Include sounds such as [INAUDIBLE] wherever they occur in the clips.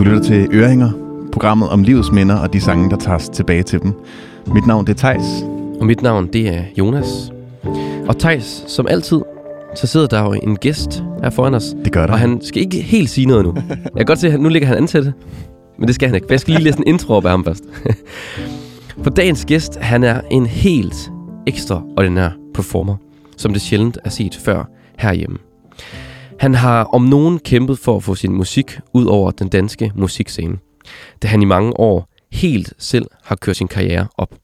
Du lytter til Øringer, programmet om livets minder og de sange, der tager os tilbage til dem. Mit navn det er Tejs. Og mit navn det er Jonas. Og Tejs, som altid, så sidder der jo en gæst her foran os. Det gør der. Og han skal ikke helt sige noget nu. Jeg kan godt se, at nu ligger han an til det. Men det skal han ikke, for jeg skal lige læse en intro op af ham først. [LAUGHS] For dagens gæst, han er en helt ekstraordinær performer, som det sjældent er set før herhjemme. Han har om nogen kæmpet for at få sin musik ud over den danske musikscene, da han i mange år helt selv har kørt sin karriere op.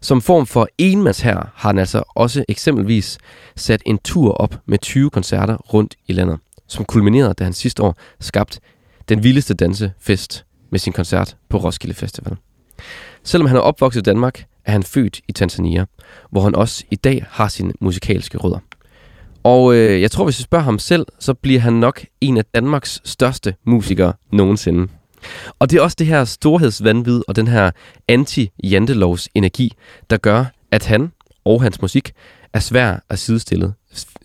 Som form for enmands her har han altså også eksempelvis sat en tur op med 20 koncerter rundt i landet, som kulminerede, da han sidste år skabte den vildeste dansefest med sin koncert på Roskilde Festival. Selvom han er opvokset i Danmark, er han født i Tanzania, hvor han også i dag har sine musikalske rødder. Og øh, jeg tror, hvis vi spørger ham selv, så bliver han nok en af Danmarks største musikere nogensinde. Og det er også det her storhedsvandvid og den her anti-jantelovs energi, der gør, at han og hans musik er svær at sidestille,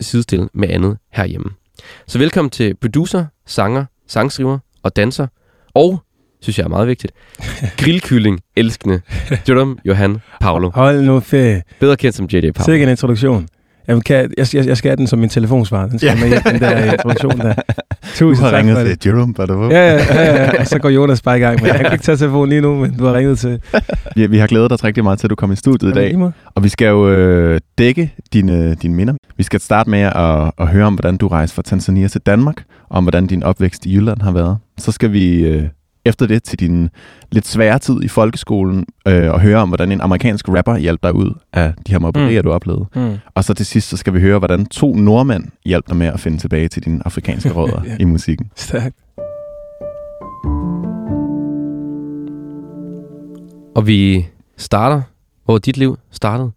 sidestille med andet herhjemme. Så velkommen til producer, sanger, sangskriver og danser, og, synes jeg er meget vigtigt, [LAUGHS] grillkylling elskende Jerome Johan Paolo. Hold nu ferie. Bedre kendt som JJ Paolo. Sikke en introduktion. Jamen, kan, jeg, jeg, jeg skal have den som min telefonsvar. Den skal ja. med hjælp, den der introduktion der. [LAUGHS] Tusind du har ringet til Jerome, var det ja, ja, ja, ja, [LAUGHS] og så går Jonas bare i gang. Men jeg kan ikke tage telefonen lige nu, men du har ringet til. Ja, vi har glædet dig rigtig meget til, at du kommer i studiet i dag. Og vi skal jo øh, dække dine, dine minder. Vi skal starte med at, at høre om, hvordan du rejste fra Tanzania til Danmark, og om hvordan din opvækst i Jylland har været. Så skal vi øh, efter det til din lidt svære tid i folkeskolen øh, og høre om, hvordan en amerikansk rapper hjalp dig ud af de her mobberier, mm. du oplevede. Mm. Og så til sidst, så skal vi høre, hvordan to nordmænd hjalp dig med at finde tilbage til dine afrikanske [LAUGHS] rødder ja. i musikken. Stærkt. Og vi starter, hvor dit liv startede.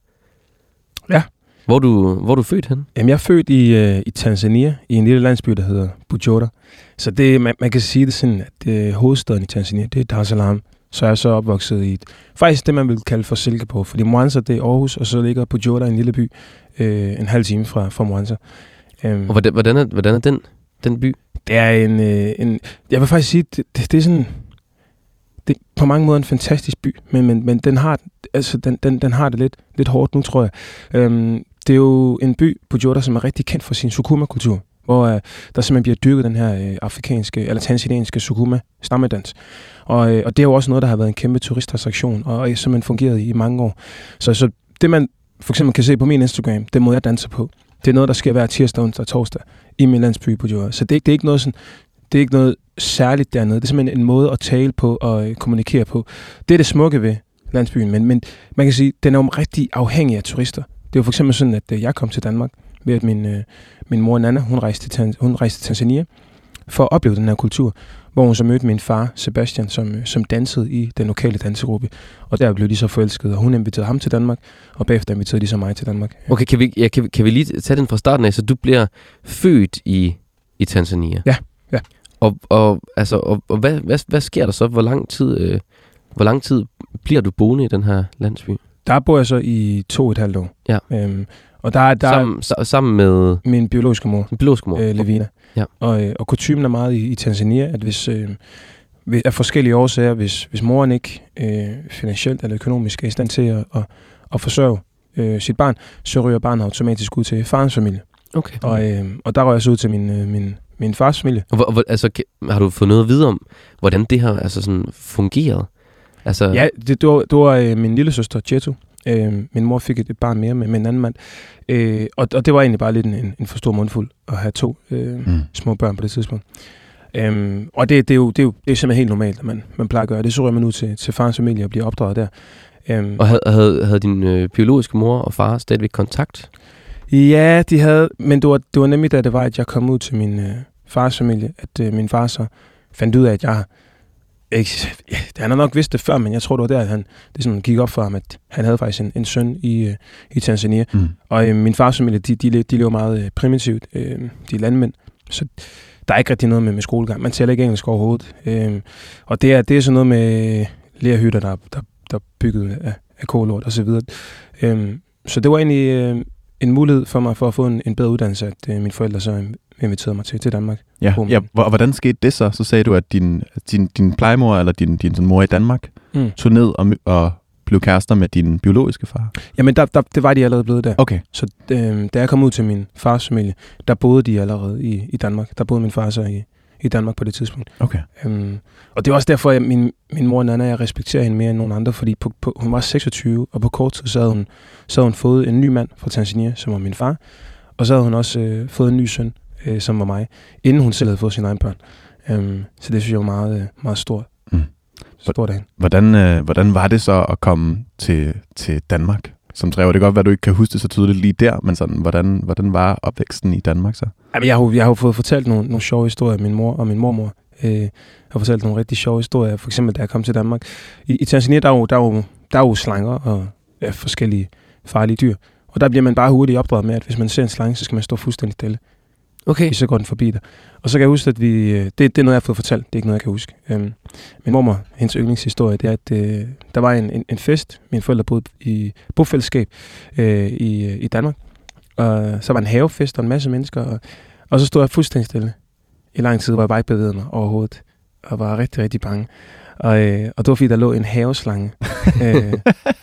Hvor du, hvor du født hen? Jamen, jeg er født i, øh, i Tanzania, i en lille landsby, der hedder Bujoda. Så det, man, man kan sige det sådan, at det, hovedstaden i Tanzania, det er Dar es Salaam. Så er jeg så opvokset i et, faktisk det, man vil kalde for Silkeborg. Fordi Mwanza, det er Aarhus, og så ligger Bujoda, en lille by, øh, en halv time fra, fra Mwanza. Um, og hvordan, hvordan, er, hvordan er den, den by? Det er en, øh, en jeg vil faktisk sige, det, det, det er sådan, det er på mange måder en fantastisk by, men, men, men den, har, altså, den, den, den har det lidt, lidt hårdt nu, tror jeg. Um, det er jo en by, Bujoda, som er rigtig kendt for sin sukuma-kultur hvor øh, der simpelthen bliver dyrket den her øh, afrikanske, eller tanzanianske sukuma stammedans. Og, øh, og det er jo også noget, der har været en kæmpe turistattraktion, og, og simpelthen fungeret i, i mange år. Så, så det, man for eksempel kan se på min Instagram, det måde, jeg danser på, det er noget, der sker hver tirsdag, onsdag og torsdag i min landsby på Jura. Så det, det, er ikke noget sådan, det er ikke noget særligt dernede. Det er simpelthen en måde at tale på og øh, kommunikere på. Det er det smukke ved landsbyen, men, men man kan sige, den er jo rigtig afhængig af turister. Det jo for eksempel sådan, at jeg kom til Danmark ved at min, øh, min mor Nana, hun rejste, til, hun rejste til Tanzania for at opleve den her kultur, hvor hun så mødte min far Sebastian, som, øh, som dansede i den lokale dansegruppe. Og der blev de så forelskede, og hun inviterede ham til Danmark, og bagefter inviterede de så mig til Danmark. Okay, kan vi, ja, kan, kan vi lige tage den fra starten af, så du bliver født i, i Tanzania? Ja, ja. Og, og, altså, og, og hvad, hvad, hvad sker der så? Hvor lang tid, øh, hvor lang tid bliver du boende i den her landsby? Der bor jeg så i to og et halvt år. Ja. Øhm, og der, der sammen, sammen med? Min biologiske mor. Min biologiske mor. Øh, Levina. Ja. Og, øh, og kutumen er meget i, i Tanzania, at hvis, øh, af forskellige årsager, hvis, hvis moren ikke øh, finansielt eller økonomisk er i stand til at, at, at forsørge øh, sit barn, så ryger barnet automatisk ud til farens familie. Okay. Og, øh, og der røg jeg så ud til min, øh, min, min fars familie. Og, hvor, altså, har du fået noget at vide om, hvordan det her altså sådan fungeret? Altså... Ja, det, det var, det var øh, min lille søster, Jetu, Øh, min mor fik et, barn mere med, med en anden mand. Øh, og, og det var egentlig bare lidt en, en for stor mundfuld at have to øh, mm. små børn på det tidspunkt. Øhm, og det, det, er jo, det, er jo, det er simpelthen helt normalt, at man, man plejer at gøre det. Så ryger man ud til, til farens familie og bliver opdraget der. Øhm, og havde, havde, havde din øh, biologiske mor og far stadigvæk kontakt? Ja, de havde, men det var, det var nemlig da det var, at jeg kom ud til min øh, fars familie, at øh, min far så fandt ud af, at jeg ikke, han har nok vidst det før, men jeg tror, det var der, at han, det sådan gik op for ham, at han havde faktisk en, en søn i, øh, i Tanzania. Mm. Og øh, min fars familie, de, de, de lever meget øh, primitivt. Øh, de er landmænd, så der er ikke rigtig noget med, med skolegang. Man taler ikke engelsk overhovedet. Øh, og det er, det er sådan noget med lærhytter, der, der, der er bygget af, af kålort og så videre. Øh, så det var egentlig øh, en mulighed for mig for at få en, en bedre uddannelse, at øh, mine forældre så inviterede mig til, til Danmark. Ja, ja og hvordan skete det så? Så sagde du, at din, din, din plejemor eller din, din, din mor i Danmark mm. tog ned og, og blev kærester med din biologiske far? Jamen, der, der, det var de allerede blevet der. Okay. Så øh, da jeg kom ud til min fars familie, der boede de allerede i, i Danmark. Der boede min far så i, i Danmark på det tidspunkt. Okay. Øhm, og det er også derfor, at min, min mor Nana, jeg respekterer hende mere end nogen andre, fordi på, på, hun var 26, og på kort tid så havde, hun, så havde hun fået en ny mand fra Tanzania, som var min far, og så havde hun også øh, fået en ny søn, øh, som var mig, inden hun selv havde fået sine egne børn. Øhm, så det synes jeg var meget, øh, meget stort. Mm. Stort af Hvordan, øh, hvordan var det så at komme til, til Danmark? som træver. Det kan godt være, at du ikke kan huske det så tydeligt lige der, men sådan, hvordan, hvordan var opvæksten i Danmark så? Jamen, jeg, har, jeg har fået fortalt nogle, nogle sjove historier af min mor og min mormor. Øh, jeg har fortalt nogle rigtig sjove historier, for eksempel da jeg kom til Danmark. I, i Tanzania, der er, jo, der, er jo, der er jo slanger og ja, forskellige farlige dyr. Og der bliver man bare hurtigt opdraget med, at hvis man ser en slange, så skal man stå fuldstændig stille. Okay. Så går den forbi dig. Og så kan jeg huske, at vi... Øh, det, det er noget, jeg har fået fortalt. Det er ikke noget, jeg kan huske. Øhm, min mormor, hendes yndlingshistorie, det er, at øh, der var en, en, en fest. Mine forældre boede i bofællesskab øh, i, øh, i Danmark. Og så var en havefest og en masse mennesker. Og, og så stod jeg fuldstændig stille. I lang tid var jeg bare ikke bevæget mig overhovedet. Og var rigtig, rigtig bange. Og, øh, og det var fordi, der lå en haveslange, [LAUGHS] øh,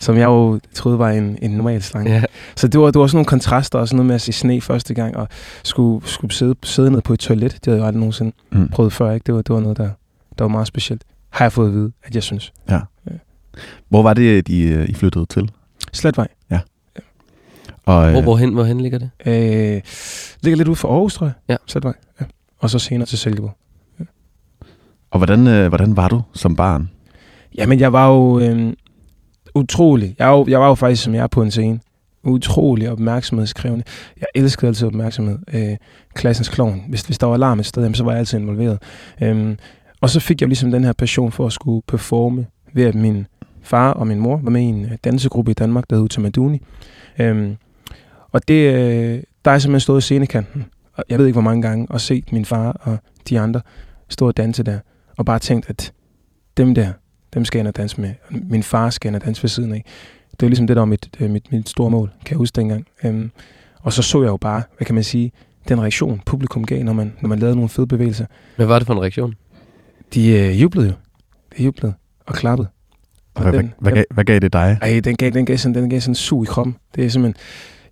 som jeg jo troede var en, en normal slange. Ja. Så det var, det var sådan nogle kontraster, og sådan noget med at se sne første gang, og skulle, skulle sidde, sidde ned på et toilet. Det havde jeg aldrig nogensinde mm. prøvet før. Ikke? Det, var, det var noget, der, der var meget specielt. Har jeg fået at vide, at jeg synes. Ja. ja. Hvor var det, I, øh, I flyttede til? Sletvej. Ja. Og, hvor, hvorhen, hvorhen ligger det? Øh, ligger lidt ude for Aarhus, tror jeg. Ja. Sletvej. Ja. Og så senere til Silkeborg. Og hvordan, øh, hvordan var du som barn? Jamen, jeg var jo øh, utrolig. Jeg var, jeg var jo faktisk, som jeg er på en scene, utrolig opmærksomhedskrævende. Jeg elskede altid opmærksomhed. Øh, klassens klovn. Hvis, hvis der var alarm et sted, jamen, så var jeg altid involveret. Øh, og så fik jeg ligesom den her passion for at skulle performe, ved at min far og min mor var med i en øh, dansegruppe i Danmark, der hed Utamaduni. Øhm, og det, øh, der er simpelthen stået i scenekanten, og jeg ved ikke hvor mange gange, og set min far og de andre stå og danse der og bare tænkt, at dem der, dem skal jeg danse med. Min far skal jeg danse ved siden af. Det var ligesom det, der var mit, øh, mit, mit store mål, kan jeg huske dengang. Um, og så så jeg jo bare, hvad kan man sige, den reaktion, publikum gav, når man, når man lavede nogle fede bevægelser. Hvad var det for en reaktion? De øh, jublede jo. De jublede og klappede. Og, og hvad, den, hvad, gav, hvad gav det dig? Ej, den gav, den gav sådan, den gav sådan en sug i kroppen. Det er simpelthen...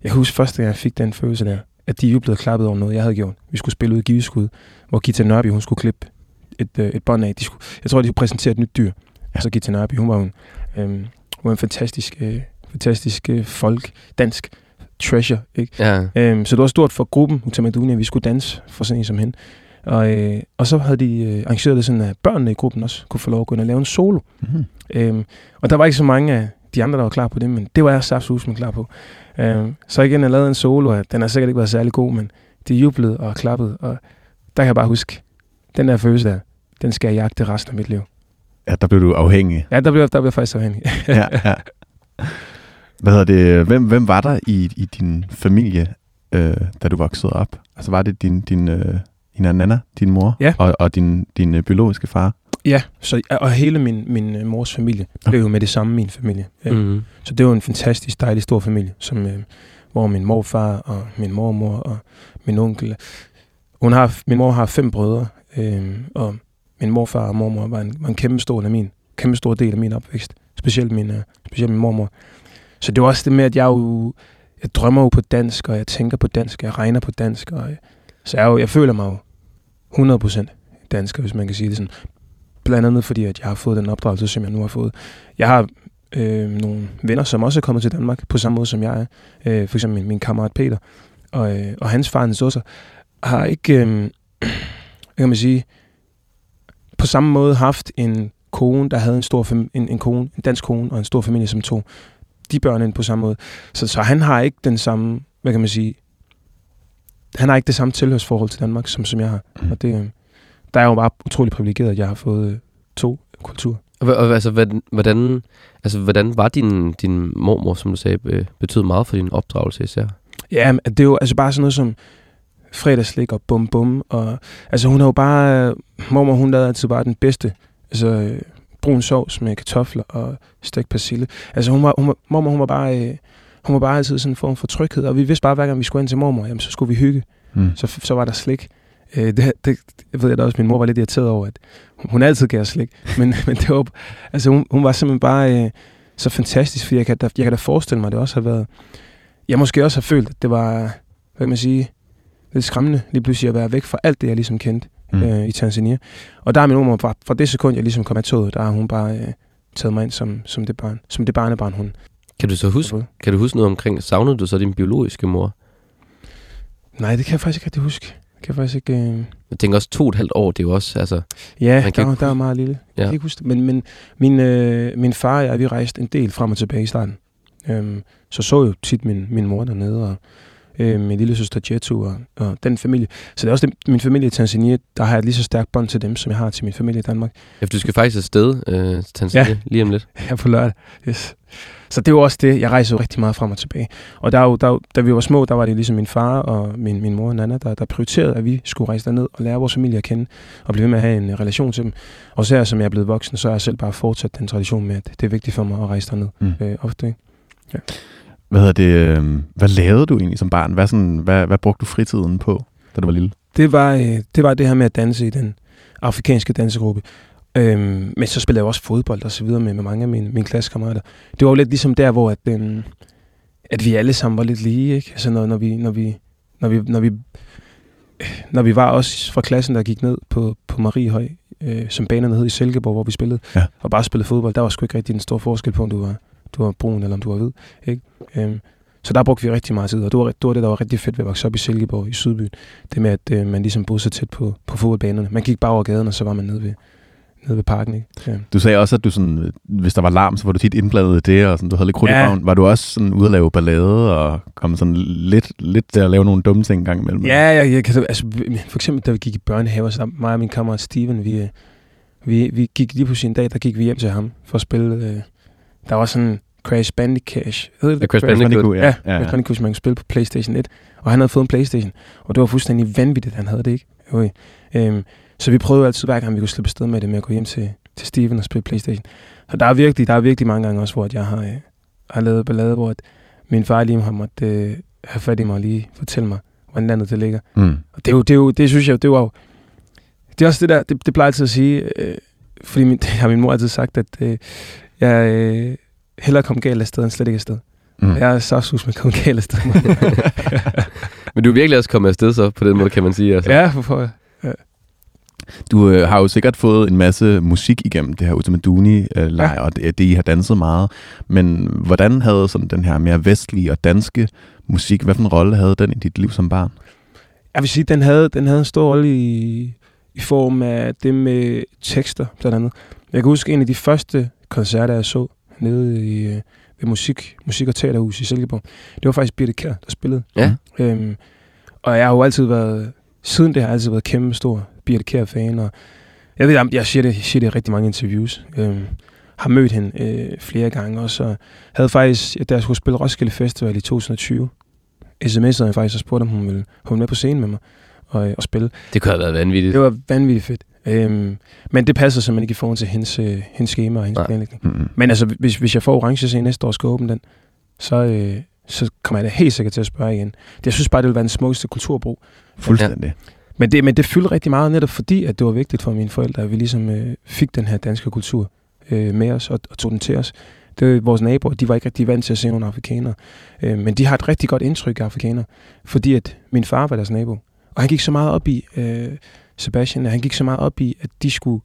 Jeg husker første gang, jeg fik den følelse der, at de jublede og klappede over noget, jeg havde gjort. Vi skulle spille ud i Giveskud, hvor Gita Nørby, hun skulle klippe et, øh, et bånd af. De skulle, jeg tror, de skulle præsentere et nyt dyr. Ja. Så Gita Nørby, hun var en, øh, hun var en fantastisk, øh, fantastisk øh, folk, dansk treasure. Ikke? Ja. Øhm, så det var stort for gruppen, Utamaduni, at vi skulle danse for sådan en som hende. Og, øh, og så havde de øh, arrangeret det sådan, at børnene i gruppen også kunne få lov at gå ind og lave en solo. Mm-hmm. Øhm, og der var ikke så mange af de andre, der var klar på det, men det var jeg saftsus med klar på. Øhm, så igen, jeg lavede en solo, og den har sikkert ikke været særlig god, men de jublede og klappede, og der kan jeg bare huske, den der følelse der, den skal jeg jagte resten af mit liv. Ja, der blev du afhængig. Ja, der blev, der blev jeg faktisk afhængig. ja, ja. Hvad hedder det? Hvem, hvem var der i, i din familie, øh, da du voksede op? Altså var det din, din, øh, din Nana, din mor, ja. og, og din, din øh, biologiske far? Ja, så, og hele min, min øh, mors familie blev jo med det samme, min familie. Ja. Mm. Så det var en fantastisk dejlig stor familie, som, øh, hvor min morfar og min mormor og min onkel. Hun har, min mor har fem brødre, øh, og min morfar og mormor var en, var en kæmpe stor af min, kæmpe stor del af min opvækst. Specielt min, øh, specielt min mormor. Så det var også det med, at jeg jo, jeg drømmer jo på dansk, og jeg tænker på dansk, og jeg regner på dansk, og øh, så jeg, jo, jeg føler mig jo 100% dansker, hvis man kan sige det sådan. Blandt andet fordi, at jeg har fået den opdragelse, som jeg nu har fået. Jeg har øh, nogle venner, som også er kommet til Danmark på samme måde, som jeg er. Øh, for eksempel min, min kammerat Peter, og, øh, og hans far, hans også, har ikke, øh, hvad kan man sige, på samme måde haft en kone, der havde en stor en, en kone, en dansk kone og en stor familie, som tog de børn ind på samme måde. Så, så han har ikke den samme, hvad kan man sige, han har ikke det samme tilhørsforhold til Danmark, som, som jeg har. Mm. Og det, der er jo bare utrolig privilegeret, at jeg har fået øh, to kulturer. Og, og altså, hvordan, altså, hvordan var din, din mormor, som du sagde, betød meget for din opdragelse især? Ja, det er jo altså bare sådan noget som fredagslik og bum bum. Og, altså hun har jo bare, mormor hun lavede altid bare den bedste, altså brun sovs med kartofler og stegt persille. Altså hun var, hun var, mormor hun var bare, hun var bare altid sådan en form for tryghed, og vi vidste bare, hver gang vi skulle ind til mormor, jamen, så skulle vi hygge. mm. så, så var der slik. Øh, det, det, jeg ved jeg da også, min mor var lidt irriteret over, at hun altid gav slik. [LAUGHS] Men, men det var, altså hun, hun var simpelthen bare øh, så fantastisk, fordi jeg kan, da, jeg kan da forestille mig, at det også har været... Jeg måske også har følt, at det var, hvad kan man sige, lidt skræmmende lige pludselig at være væk fra alt det, jeg ligesom kendte mm. øh, i Tanzania. Og der er min mor, fra, fra det sekund, jeg ligesom kom af toget, der har hun bare øh, taget mig ind som, som det barn, som det barnebarn, hun Kan du så huske, kan du huske noget omkring, savnede du så din biologiske mor? Nej, det kan jeg faktisk ikke rigtig huske. Det kan jeg faktisk ikke... Øh... Jeg tænker også to og et halvt år, det er jo også, altså... Ja, man kan der, der er meget lille. Ja. Jeg kan ikke huske det. Men, men min, øh, min far og jeg, vi rejste en del frem og tilbage i starten. Øhm, så så jo tit min, min mor dernede, og øh, min lille søster Jetu og, og den familie. Så det er også det, min familie i Tanzania, der har jeg lige så stærkt bånd til dem, som jeg har til min familie i Danmark. Ja, for du skal faktisk afsted øh, til Tanzania ja. lige om lidt. [LAUGHS] Ja, på lørdag. Yes. Så det er jo også det, jeg rejser jo rigtig meget frem og tilbage. Og der, jo, der, da vi var små, der var det ligesom min far og min, min mor og Nana, der, der prioriterede, at vi skulle rejse derned og lære vores familie at kende, og blive ved med at have en relation til dem. Og så som jeg er blevet voksen, så er jeg selv bare fortsat den tradition med, at det er vigtigt for mig at rejse derned mm. øh, ofte. Ikke? Ja. Hvad, hedder det, øh, hvad lavede du egentlig som barn? Hvad, sådan, hvad, hvad brugte du fritiden på, da du var lille? Det var, øh, det var det her med at danse i den afrikanske dansegruppe. Øhm, men så spillede jeg også fodbold og så videre med, med mange af mine, mine klassekammerater. Det var jo lidt ligesom der, hvor at, øhm, at vi alle sammen var lidt lige, ikke? Altså når, når vi, når vi, når vi, når vi, når vi var også fra klassen, der gik ned på, på Mariehøj, øh, som banerne hed i Silkeborg, hvor vi spillede, ja. og bare spillede fodbold, der var sgu ikke rigtig en stor forskel på, om du var, du var brun eller om du var hvid, ikke? Øhm, så der brugte vi rigtig meget tid, og det var, det var det, der var rigtig fedt ved at vokse op i Silkeborg i Sydbyen. Det med, at øh, man ligesom boede så tæt på, på fodboldbanerne. Man gik bare over gaden, og så var man nede ved, nede ved parken. Ikke? Ja. Du sagde også, at du sådan, hvis der var larm, så var du tit indblandet i det, og sådan, du havde lidt krudt ja. Var du også sådan ude at lave ballade, og kom sådan lidt, lidt til at lave nogle dumme ting en gang imellem? Ja, jeg, jeg altså, for eksempel da vi gik i børnehave, så mig og min kammerat Steven, vi, øh, vi, vi gik lige på sin dag, der gik vi hjem til ham for at spille. Øh, der var sådan Crash Bandicoot. Hedder det? Ja, Crash Bandicoot, ja. Ja, ja, ja. Bandicoot, man kunne spille på Playstation 1. Og han havde fået en Playstation, og det var fuldstændig vanvittigt, han havde det, ikke? Okay. Øhm, så vi prøvede altid, hver gang vi kunne slippe sted med det, med at gå hjem til, til Steven og spille Playstation. Så der er virkelig, der er virkelig mange gange også, hvor jeg har, øh, har lavet ballade, hvor at min far lige har måttet øh, have fat i mig og lige fortælle mig, hvordan landet det ligger. Mm. Og det er jo, det, er jo, det synes jeg, det er jo, det er også det der, det, det plejer altid at sige, øh, fordi min, [LAUGHS] det har min mor altid sagt, at øh, jeg øh, hellere komme galt afsted, end slet ikke afsted. Mm. Jeg er så sus med at komme galt afsted. [LAUGHS] Men du er virkelig også kommet afsted så, på den måde, kan man sige. Altså. Ja, hvorfor? Ja. Du øh, har jo sikkert fået en masse musik igennem det her Utamaduni-lejr, ja. og det, det I har danset meget. Men hvordan havde sådan den her mere vestlige og danske musik, hvad for en rolle havde den i dit liv som barn? Jeg vil sige, den havde, den havde en stor rolle i, i form af det med tekster, blandt andet. Jeg kan huske en af de første koncerter, jeg så nede i, øh, ved musik, musik- og teaterhus i Silkeborg. Det var faktisk Birte Kjær, der spillede. Ja. Øhm, og jeg har jo altid været, siden det har jeg altid været kæmpe stor Birte Kjær-fan, og jeg ved, jeg siger det, jeg siger det i rigtig mange interviews. Øhm, har mødt hende øh, flere gange også, og havde faktisk, da jeg skulle spille Roskilde Festival i 2020, sms'ede jeg faktisk og spurgte, om hun ville, hun med på scenen med mig og, og spille. Det kunne have været vanvittigt. Det var vanvittigt fedt. Øhm, men det passer simpelthen ikke i forhold til hendes, øh, hendes schema og hendes Nej. planlægning. Mm-hmm. Men altså, hvis, hvis jeg får orange scene næste år og skal åbne den, så, øh, så kommer jeg da helt sikkert til at spørge igen. Det, jeg synes bare, det vil være den smukkeste kulturbrug. Fuldstændig. Ja. Men det, men det fyldte rigtig meget netop fordi, at det var vigtigt for mine forældre, at vi ligesom øh, fik den her danske kultur øh, med os og, og tog den til os. Det var vores naboer, de var ikke rigtig vant til at se nogle afrikanere. Øh, men de har et rigtig godt indtryk af afrikanere, fordi at min far var deres nabo. Og han gik så meget op i, øh, Sebastian, han gik så meget op i, at de skulle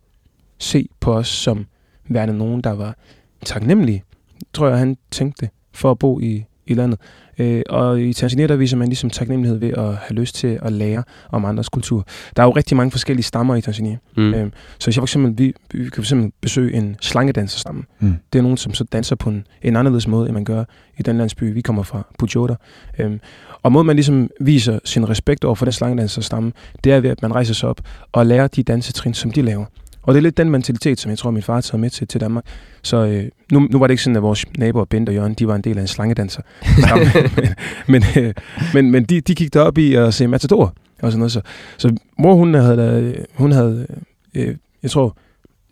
se på os som værende nogen, der var taknemmelige, tror jeg, han tænkte, for at bo i, i landet. Øh, og i Tanzania, der viser man ligesom taknemmelighed ved at have lyst til at lære om andres kultur. Der er jo rigtig mange forskellige stammer i Tanzania. Mm. Øh, så hvis jeg for eksempel, vi, vi kan for eksempel besøge en slangedanserstamme. Mm. Det er nogen, som så danser på en, en anderledes måde, end man gør i den landsby, vi kommer fra, Bujoda. Øh, og måden man ligesom viser sin respekt over for den slangedanserstamme, det er ved, at man rejser sig op og lærer de dansetrin, som de laver. Og det er lidt den mentalitet, som jeg tror, min far tager med til, til Danmark. Så øh, nu, nu var det ikke sådan, at vores naboer, Bent og Jørgen, de var en del af en slangedanser. [LAUGHS] men [LAUGHS] men, øh, men, men de, de gik derop i at se Matador og sådan noget. Så, så mor, hun havde, hun havde øh, jeg tror,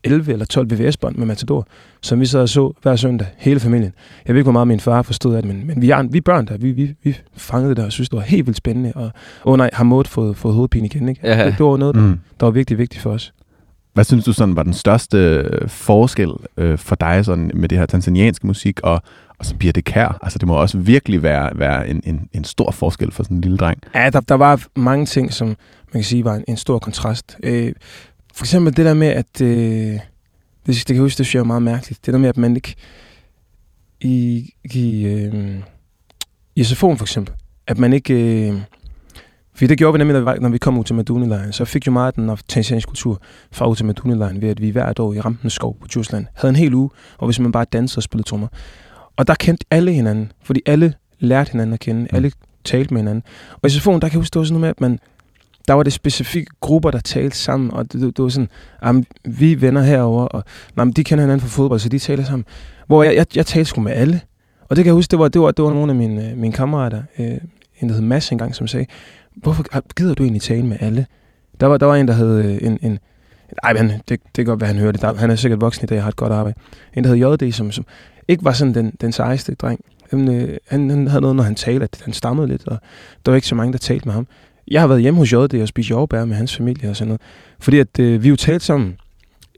11 eller 12 VVS-bånd med Matador, som vi sad og så hver søndag, hele familien. Jeg ved ikke, hvor meget min far forstod af det, men, men vi, er, vi børn der, vi, vi, vi fangede det og synes, det var helt vildt spændende. Og åh oh nej, har Maud fået, fået hovedpine igen, ikke? Ja. Det, det, var noget, der, mm. der var virkelig vigtigt for os. Hvad synes du sådan var den største øh, forskel øh, for dig sådan med det her tanzanianske musik og, og så Birte Kær? Altså det må også virkelig være, være en, en, en stor forskel for sådan en lille dreng. Ja, der, der var mange ting, som man kan sige var en, en stor kontrast. Øh, for eksempel det der med, at... Øh, det, det kan jeg huske, det synes jeg er meget mærkeligt. Det der med, at man ikke... I, i, øh, i SFO'en for eksempel, at man ikke... Øh, fordi det gjorde vi nemlig, når vi, vi kom ud til Maduni-lejren. Så fik jo meget den tanzaniske kultur fra ud til Maduni-lejren, ved at vi hvert år i Rampens skov på Djursland havde en hel uge, og hvis man bare dansede og spillede trommer. Og der kendte alle hinanden, fordi alle lærte hinanden at kende, mm. alle talte med hinanden. Og i SFO'en, der kan jeg huske, det var sådan noget med, at man, der var det specifikke grupper, der talte sammen, og det, det, det var sådan, jamen, vi er venner herover og jamen, de kender hinanden fra fodbold, så de taler sammen. Hvor jeg, jeg, jeg talte sgu med alle. Og det kan jeg huske, det var, det var, det var nogle af mine, mine kammerater, øh, en der hed Mads engang, som sagde, hvorfor gider du egentlig tale med alle? Der var, der var en, der havde øh, en, en ej, men det, det kan godt være, han hørte det. Han er sikkert voksen i dag og har et godt arbejde. En, der hed JD, som, som ikke var sådan den, den sejeste dreng. Han, øh, han, han havde noget, når han talte, at han stammede lidt, og der var ikke så mange, der talte med ham. Jeg har været hjemme hos JD og spist jordbær med hans familie og sådan noget. Fordi at øh, vi jo talte sammen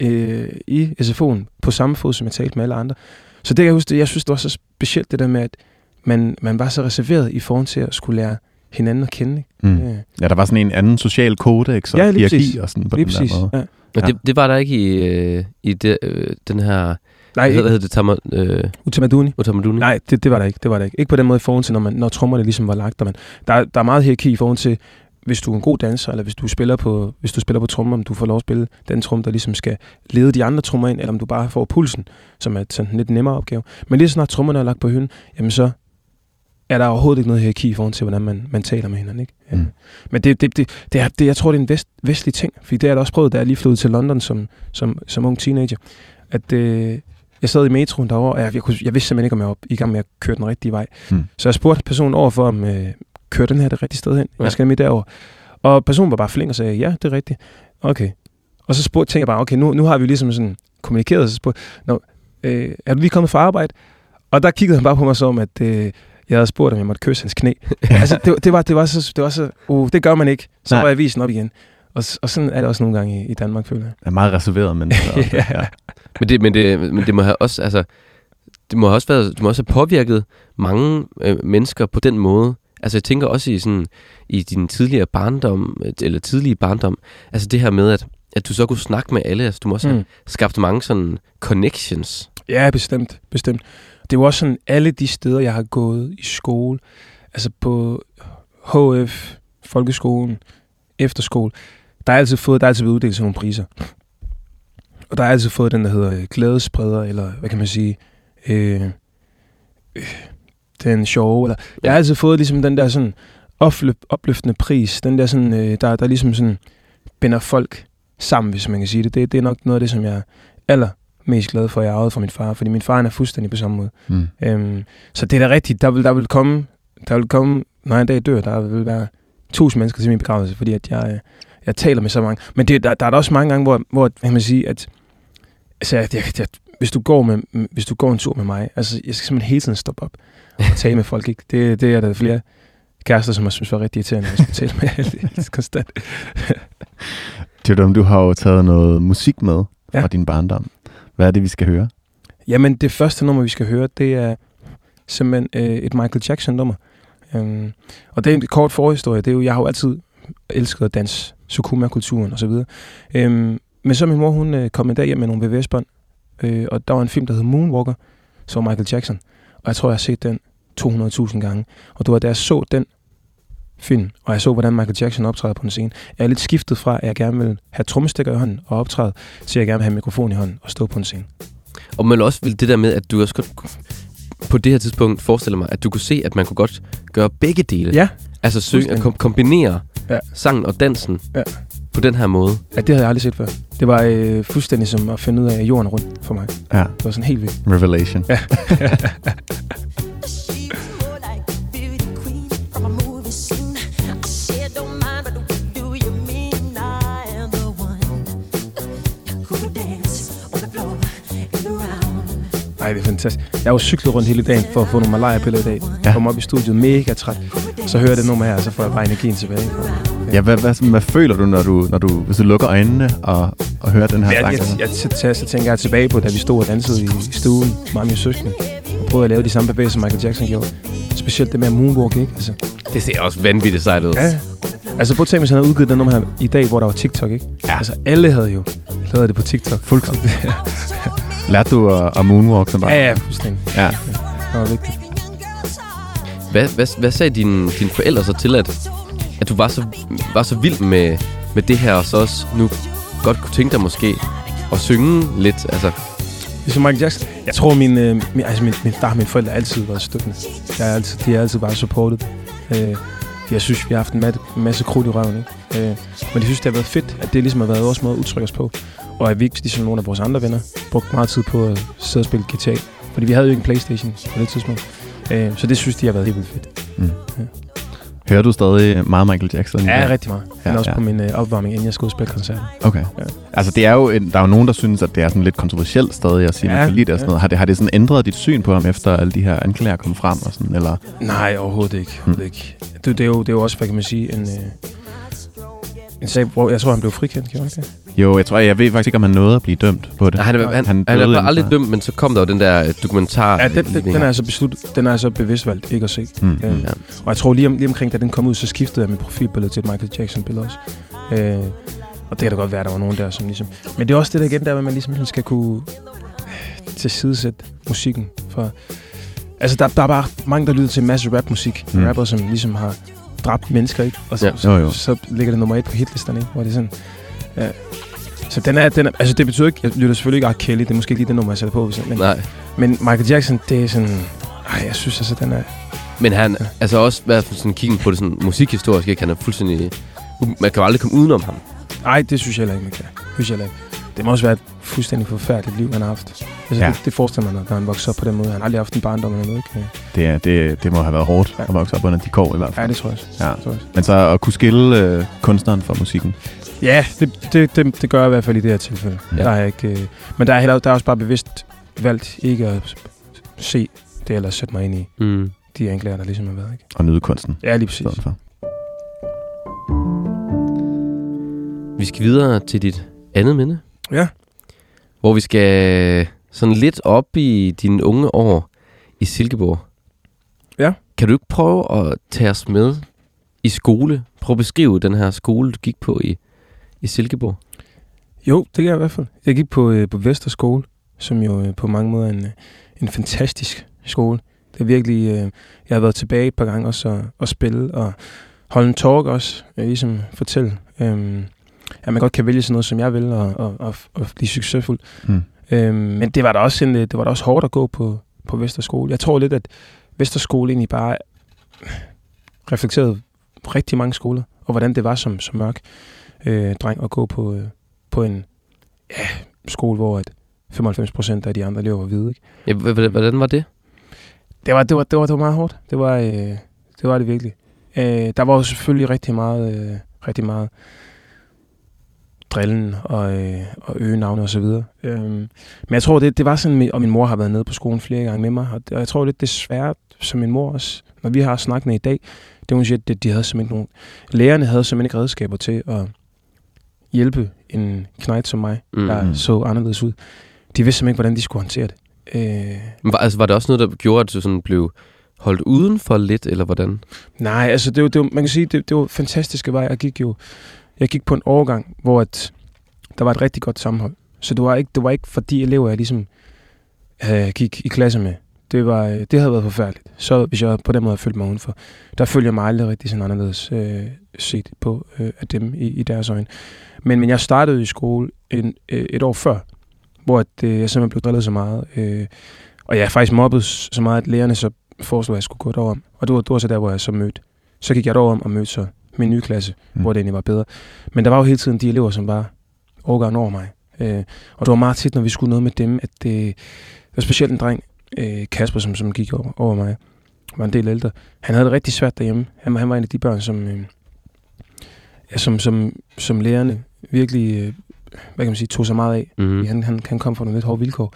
øh, i SFO'en på samme fod, som jeg talte med alle andre. Så det kan jeg huske, jeg synes, det var så specielt det der med, at man, man var så reserveret i forhold til at skulle lære hinanden at kende. Ikke? Mm. Ja. ja, der var sådan en anden social kodex og ja, hierarki og sådan på lige den præcis. der måde. Ja. Men det, det var der ikke i, øh, i det, øh, den her... Nej, hvad, hedder det? Tamar, øh, Utamaduni. Utamaduni. Nej, det, det var der ikke. Det var der ikke. Ikke på den måde i forhold til, når, man, når trommerne ligesom var lagt. Der, man, der, der er meget hierarki i forhold til, hvis du er en god danser, eller hvis du spiller på, hvis du spiller på trommer, om du får lov at spille den trum, der ligesom skal lede de andre trommer ind, eller om du bare får pulsen, som er sådan en lidt nemmere opgave. Men lige snart trommerne er lagt på hylden, jamen så er der overhovedet ikke noget hierarki i forhold til, hvordan man, man taler med hinanden. Ikke? Ja. Mm. Men det, det, det, det, er, det, jeg tror, det er en vest, vestlig ting, fordi det har jeg også prøvet, da jeg lige flyttede til London som, som, som ung teenager, at øh, jeg sad i metroen derovre, og jeg, jeg, kunne, jeg vidste simpelthen ikke, om jeg var i gang med at køre den rigtige vej. Mm. Så jeg spurgte personen overfor, om øh, kører den her det rigtige sted hen? Ja. Jeg skal nemlig derover. Og personen var bare flink og sagde, ja, det er rigtigt. Okay. Og så spurgte, tænkte jeg bare, okay, nu, nu har vi ligesom sådan kommunikeret, og så spurgte, Nå, øh, er du lige kommet fra arbejde? Og der kiggede han bare på mig som, at øh, jeg havde spurgt, om jeg måtte kysse hans knæ. [LAUGHS] altså, det, det, var, det, var så, det var så, uh, det gør man ikke. Så Nej. var jeg visen op igen. Og, og sådan er det også nogle gange i, i Danmark, føler jeg. Er meget reserveret, men... ja. [LAUGHS] ja. Men, det, men, det, men det må have også, altså, det må også være, det må også have påvirket mange øh, mennesker på den måde. Altså jeg tænker også i sådan i din tidligere barndom eller tidlige barndom, altså det her med at at du så kunne snakke med alle, altså du må også mm. have skabt mange sådan connections. Ja, bestemt, bestemt det er jo også sådan, alle de steder, jeg har gået i skole, altså på HF, folkeskolen, efterskole, der er altid fået, der er altid blevet uddelt sådan nogle priser. Og der er altid fået den, der hedder øh, glædespreder, eller hvad kan man sige, øh, øh, den sjove, eller jeg har altid fået ligesom den der sådan opløftende pris, den der sådan, øh, der, der ligesom sådan binder folk sammen, hvis man kan sige det. Det, det er nok noget af det, som jeg aller mest glad for, at jeg arvede fra min far, fordi min far er fuldstændig på samme måde. Mm. Øhm, så det er da rigtigt. Der vil, der vil komme, der vil komme, når jeg en dag dør, der vil være tusind mennesker til min begravelse, fordi at jeg, jeg taler med så mange. Men det, der, der er der også mange gange, hvor, hvor jeg man sige, at altså, jeg, jeg, jeg, hvis, du går med, hvis du går en tur med mig, altså, jeg skal simpelthen hele tiden stoppe op og tale med folk. Ikke? Det, det er der flere kærester, som jeg synes var rigtig irriterende, at jeg skulle tale med alt [LAUGHS] konstant. Jodom, du har jo taget noget musik med ja. fra din barndom. Hvad er det, vi skal høre? Jamen, det første nummer, vi skal høre, det er simpelthen øh, et Michael Jackson-nummer. Øhm, og det er en kort forhistorie. Det er jo, jeg har jo altid elsket at danse Sukuma-kulturen osv. Øhm, men så min mor, hun øh, kom en dag hjem med nogle VVS-bånd, øh, og der var en film, der hed Moonwalker, som Michael Jackson. Og jeg tror, jeg har set den 200.000 gange. Og det var da jeg så den film, og jeg så, hvordan Michael Jackson optræder på en scene, jeg er lidt skiftet fra, at jeg gerne vil have trommestikker i hånden og optræde, til at jeg gerne vil have mikrofon i hånden og stå på en scene. Og man også vil det der med, at du også godt på det her tidspunkt forestiller mig, at du kunne se, at man kunne godt gøre begge dele. Ja. Altså synge, at kom- kombinere ja. sangen og dansen ja. på den her måde. Ja, det havde jeg aldrig set før. Det var øh, fuldstændig som at finde ud af jorden rundt for mig. Ja. Det var sådan helt vildt. Revelation. Ja. [LAUGHS] fantastisk. Jeg har jo cyklet rundt hele dagen for at få nogle malaria-piller i dag. Ja. Jeg kom op i studiet mega træt. Så hører jeg det nummer her, og så får jeg bare energien tilbage. Ja, hvad, hvad, hvad føler du, når du, når du, hvis du lukker øjnene og, og hører den her Jeg, sang? jeg, jeg, så, så tænker jeg tilbage på, da vi stod og dansede i, i stuen, mig og mine søskende, og prøvede at lave de samme bevægelser, som Michael Jackson gjorde. Specielt det med moonwalk, ikke? Altså, Det ser også vanvittigt sejt ud. ja. Altså prøv at tænke, hvis han havde udgivet den nummer her i dag, hvor der var TikTok, ikke? Ja. Altså alle havde jo lavet det på TikTok. Fuldkommen. [LAUGHS] Lærte du at, at moonwalk som bare? Ja, ja, fuldstændig. ja. Det var vigtigt. Hvad, hvad, hvad sagde dine, dine forældre så til, at, at du var så, var så vild med, med det her, og så også nu godt kunne tænke dig måske at synge lidt? Altså, Ligesom Michael Jackson. Jeg tror, min, øh, min, altså min, min, der har mine forældre altid været støttende. Jeg er altid, de har altid bare supported. Øh, jeg synes, vi har haft en masse, en masse krudt i røven. Ikke? Øh, men de synes, det har været fedt, at det ligesom har været vores måde at udtrykke os på. Og at vi ikke, ligesom nogle af vores andre venner, brugt meget tid på at sidde og spille GTA. Fordi vi havde jo ikke en Playstation på det tidspunkt. Øh, så det synes de har været helt vildt fedt. Mm. Hører du stadig meget Michael Jackson? Ja, rigtig meget. Men Ja, også ja. på min øh, opvarmning, inden jeg skulle spille koncerten. Okay. Ja. Altså, det er jo en, der er jo nogen, der synes, at det er sådan lidt kontroversielt stadig at sige, Ja, man kan lide det og sådan ja. noget. Har det, har det sådan ændret dit syn på ham, efter alle de her anklager kom frem? Og sådan, eller? Nej, overhovedet ikke. Overhovedet ikke. Det, det, er jo, det er jo også, hvad kan man sige, en, øh, en sag, hvor jeg tror, han blev frikendt, gjorde ikke? Jo, jeg tror, jeg ved faktisk ikke, om han nåede at blive dømt på det. nej, han, han, han, han, han inden aldrig for- dømt, men så kom der jo den der øh, dokumentar. Ja, den, den, den er altså besluttet, den er altså bevidst valgt ikke at se. Mm. Øh, Mm. Ja. Og jeg tror lige, om, lige omkring, da den kom ud, så skiftede jeg mit profilbillede til et Michael Jackson-billede også. Øh, og det kan da godt være, at der var nogen der, som ligesom... Men det er også det der igen, der, at man ligesom skal kunne øh, tilsidesætte musikken. For, altså, der, der er bare mange, der lytter til en masse rapmusik. Mm. Rapper, som ligesom har dræbt mennesker, ikke? Og så, Ja. så, Jo, jo. så ligger det nummer et på hitlisterne, ikke? Hvor det er sådan... Ja. Så den er, den er, altså det betyder ikke, jeg lytter selvfølgelig ikke R. Kelly, det er måske ikke lige den nummer, jeg sætter på, hvis- men, Nej. men Michael Jackson, det er sådan, ej, jeg synes altså, den er, Men han, altså også, hvad for sådan kiggen på det sådan musikhistorisk, ikke? Han er fuldstændig... Man kan jo aldrig komme udenom ham. ej, det synes jeg heller ikke, man kan. Det synes jeg heller ikke. Det må også være et fuldstændig forfærdeligt liv, han har haft. Altså, Ja. ja. det, det forestiller man, når han vokser op på den måde. Han har aldrig haft en barndom eller noget, ikke? Det, er- det, det må have været hårdt Ja. at vokse op under de kår i hvert fald. Ja, det tror jeg også. Ja. Det tror jeg. Men så at kunne skille øh, kunstneren fra musikken. Ja, det, det, det, det gør jeg i hvert fald i det her tilfælde. Ja. Ja. Der er ikke, øh, men der er, heller, der er også bare bevidst valgt ikke at se det, eller sætte mig ind i Mm. de anklager, der ligesom har været. Ikke? Og nyde kunsten. Ja, lige i præcis. for. Vi skal videre til dit andet minde. Ja. Hvor vi skal sådan lidt op i dine unge år i Silkeborg. Ja. Kan du ikke prøve at tage os med i skole? Prøv at beskrive den her skole, du gik på i, i Silkeborg. Jo, det kan jeg i hvert fald. Jeg gik på, øh, på Vesterskole, som jo øh, på mange måder er en, øh, en fantastisk skole. Det er virkelig... Øh, jeg har været tilbage et par gange også og, og spille og holde en talk også, øh, ligesom fortælle, øh, at man godt kan vælge sådan noget, som jeg vil, og, og, og, og blive succesfuld. Mm. Øh, men det var da også, en, øh, det var da også hårdt at gå på, på Vesterskole. Jeg tror lidt, at Vesterskole egentlig bare reflekterede rigtig mange skoler, og hvordan det var som, som mørk øh, dreng at gå på, øh, på en ja, skole, hvor at 95 procent af de andre elever var hvide. Ikke? Ja, hvordan var det? Det, var, det, var, det, var, det var meget hårdt. Det var, øh, det var det virkelig. Øh, der var jo selvfølgelig rigtig meget, øh, rigtig meget drillen og, øh, og øgenavne osv. Øh, men jeg tror, det, det var sådan, og min mor har været nede på skolen flere gange med mig, og, og jeg tror lidt, det svært, som min mor også, når vi har snakket med i dag, det hun siger, at de havde simpelthen ikke nogen, lærerne havde simpelthen ikke redskaber til at hjælpe en knægt som mig, Mm. der Mhm. så anderledes ud. De vidste simpelthen ikke, hvordan de skulle håndtere det. Øh, Var, altså, var det også noget, der gjorde, at du sådan blev holdt uden for lidt, eller hvordan? Nej, altså det var, det var, man kan sige, det, det var fantastiske vej. Jeg gik jo jeg gik på en overgang, hvor at, der var et rigtig godt sammenhold. Så det var ikke, det var ikke for de elever, jeg ligesom øh, gik i klasse med. Det, var, øh, det havde været forfærdeligt. Så hvis jeg på den måde havde følt mig udenfor. Der følger jeg mig aldrig rigtig sådan anderledes øh, set på øh, af dem i, i deres øjne. Men, men jeg startede i skole en, øh, et år før, hvor at, øh, jeg simpelthen blev drillet så meget. Øh, og jeg er faktisk mobbet så meget, at lærerne så foreslog, at jeg skulle gå derover. Og det var, det var så der, hvor jeg så mødte. Så gik jeg derover om og mødte så min nye klasse, Mm. hvor det egentlig var bedre. Men der var jo hele tiden de elever, som var overgang over mig. Øh, og det var meget tit, når vi skulle noget med dem, at det, var specielt en dreng, øh, Kasper, som, som gik over, over mig, var en del ældre. Han havde det rigtig svært derhjemme. Han, han var en af de børn, som, øh, ja, som, som, som lærerne virkelig øh, hvad kan man sige, tog sig meget af. Mm. Han, han, han kom fra nogle lidt hårde vilkår.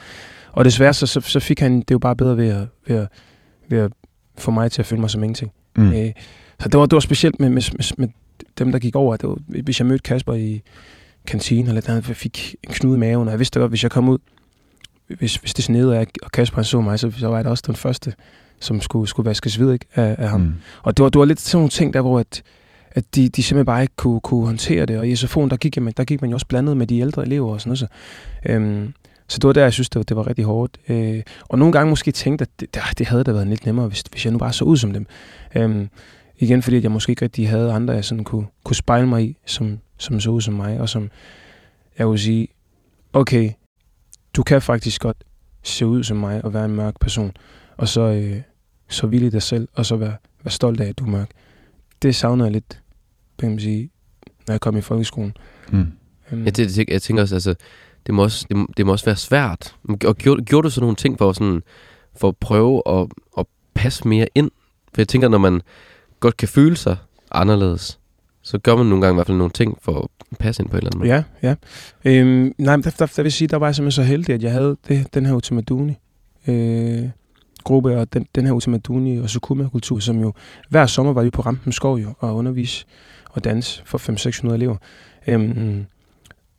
Og desværre, så, så, så fik han det jo bare bedre ved at, ved at, ved at få mig til at føle mig som ingenting. Mm. Øh, så det var, det var specielt med, med, med, med dem, der gik over. Det var, hvis jeg mødte Kasper i kantinen, eller han fik en knude i maven, og jeg vidste godt, hvis jeg kom ud, hvis, hvis det snede, og Kasper han så mig, så, så var jeg da også den første, som skulle, skulle vaskes ved ikke, af, af ham. Mm. Og det var, det var lidt sådan nogle ting der, hvor at, at de, de simpelthen bare ikke kunne, kunne håndtere det. Og i SFO'en, der gik, jamen, der gik man jo også blandet med de ældre elever og sådan noget. Så, øhm, så det var der, jeg synes, det var, det var rigtig hårdt. Øh, og nogle gange måske tænkte, at det, det havde da været lidt nemmere, hvis, hvis jeg nu bare så ud som dem. Øhm, igen, fordi jeg måske ikke rigtig havde andre, jeg sådan kunne, kunne spejle mig i, som, som så ud som mig, og som jeg vil sige, okay, du kan faktisk godt se ud som mig og være en mørk person, og så, øh, så ville dig selv, og så være, være stolt af, at du er mørk. Det savner jeg lidt, kan man sige, når jeg kom i folkeskolen. Mm. Um, jeg, det, jeg tænker også, altså, det må også, det, det må også være svært. Og gjorde, gjorde du så nogle ting for, sådan, for at prøve at, at passe mere ind? For jeg tænker, når man godt kan føle sig anderledes, så gør man nogle gange i hvert fald nogle ting for at passe ind på et eller andet måde. Ja, ja. Øhm, nej, der, der, der, vil sige, der var jeg simpelthen så heldig, at jeg havde det, den her Utamaduni øh, gruppe, og den, den her Utamaduni og Sukuma-kultur, som jo hver sommer var vi på Rampen Skov jo, og undervise og dans for 500-600 elever. Øhm,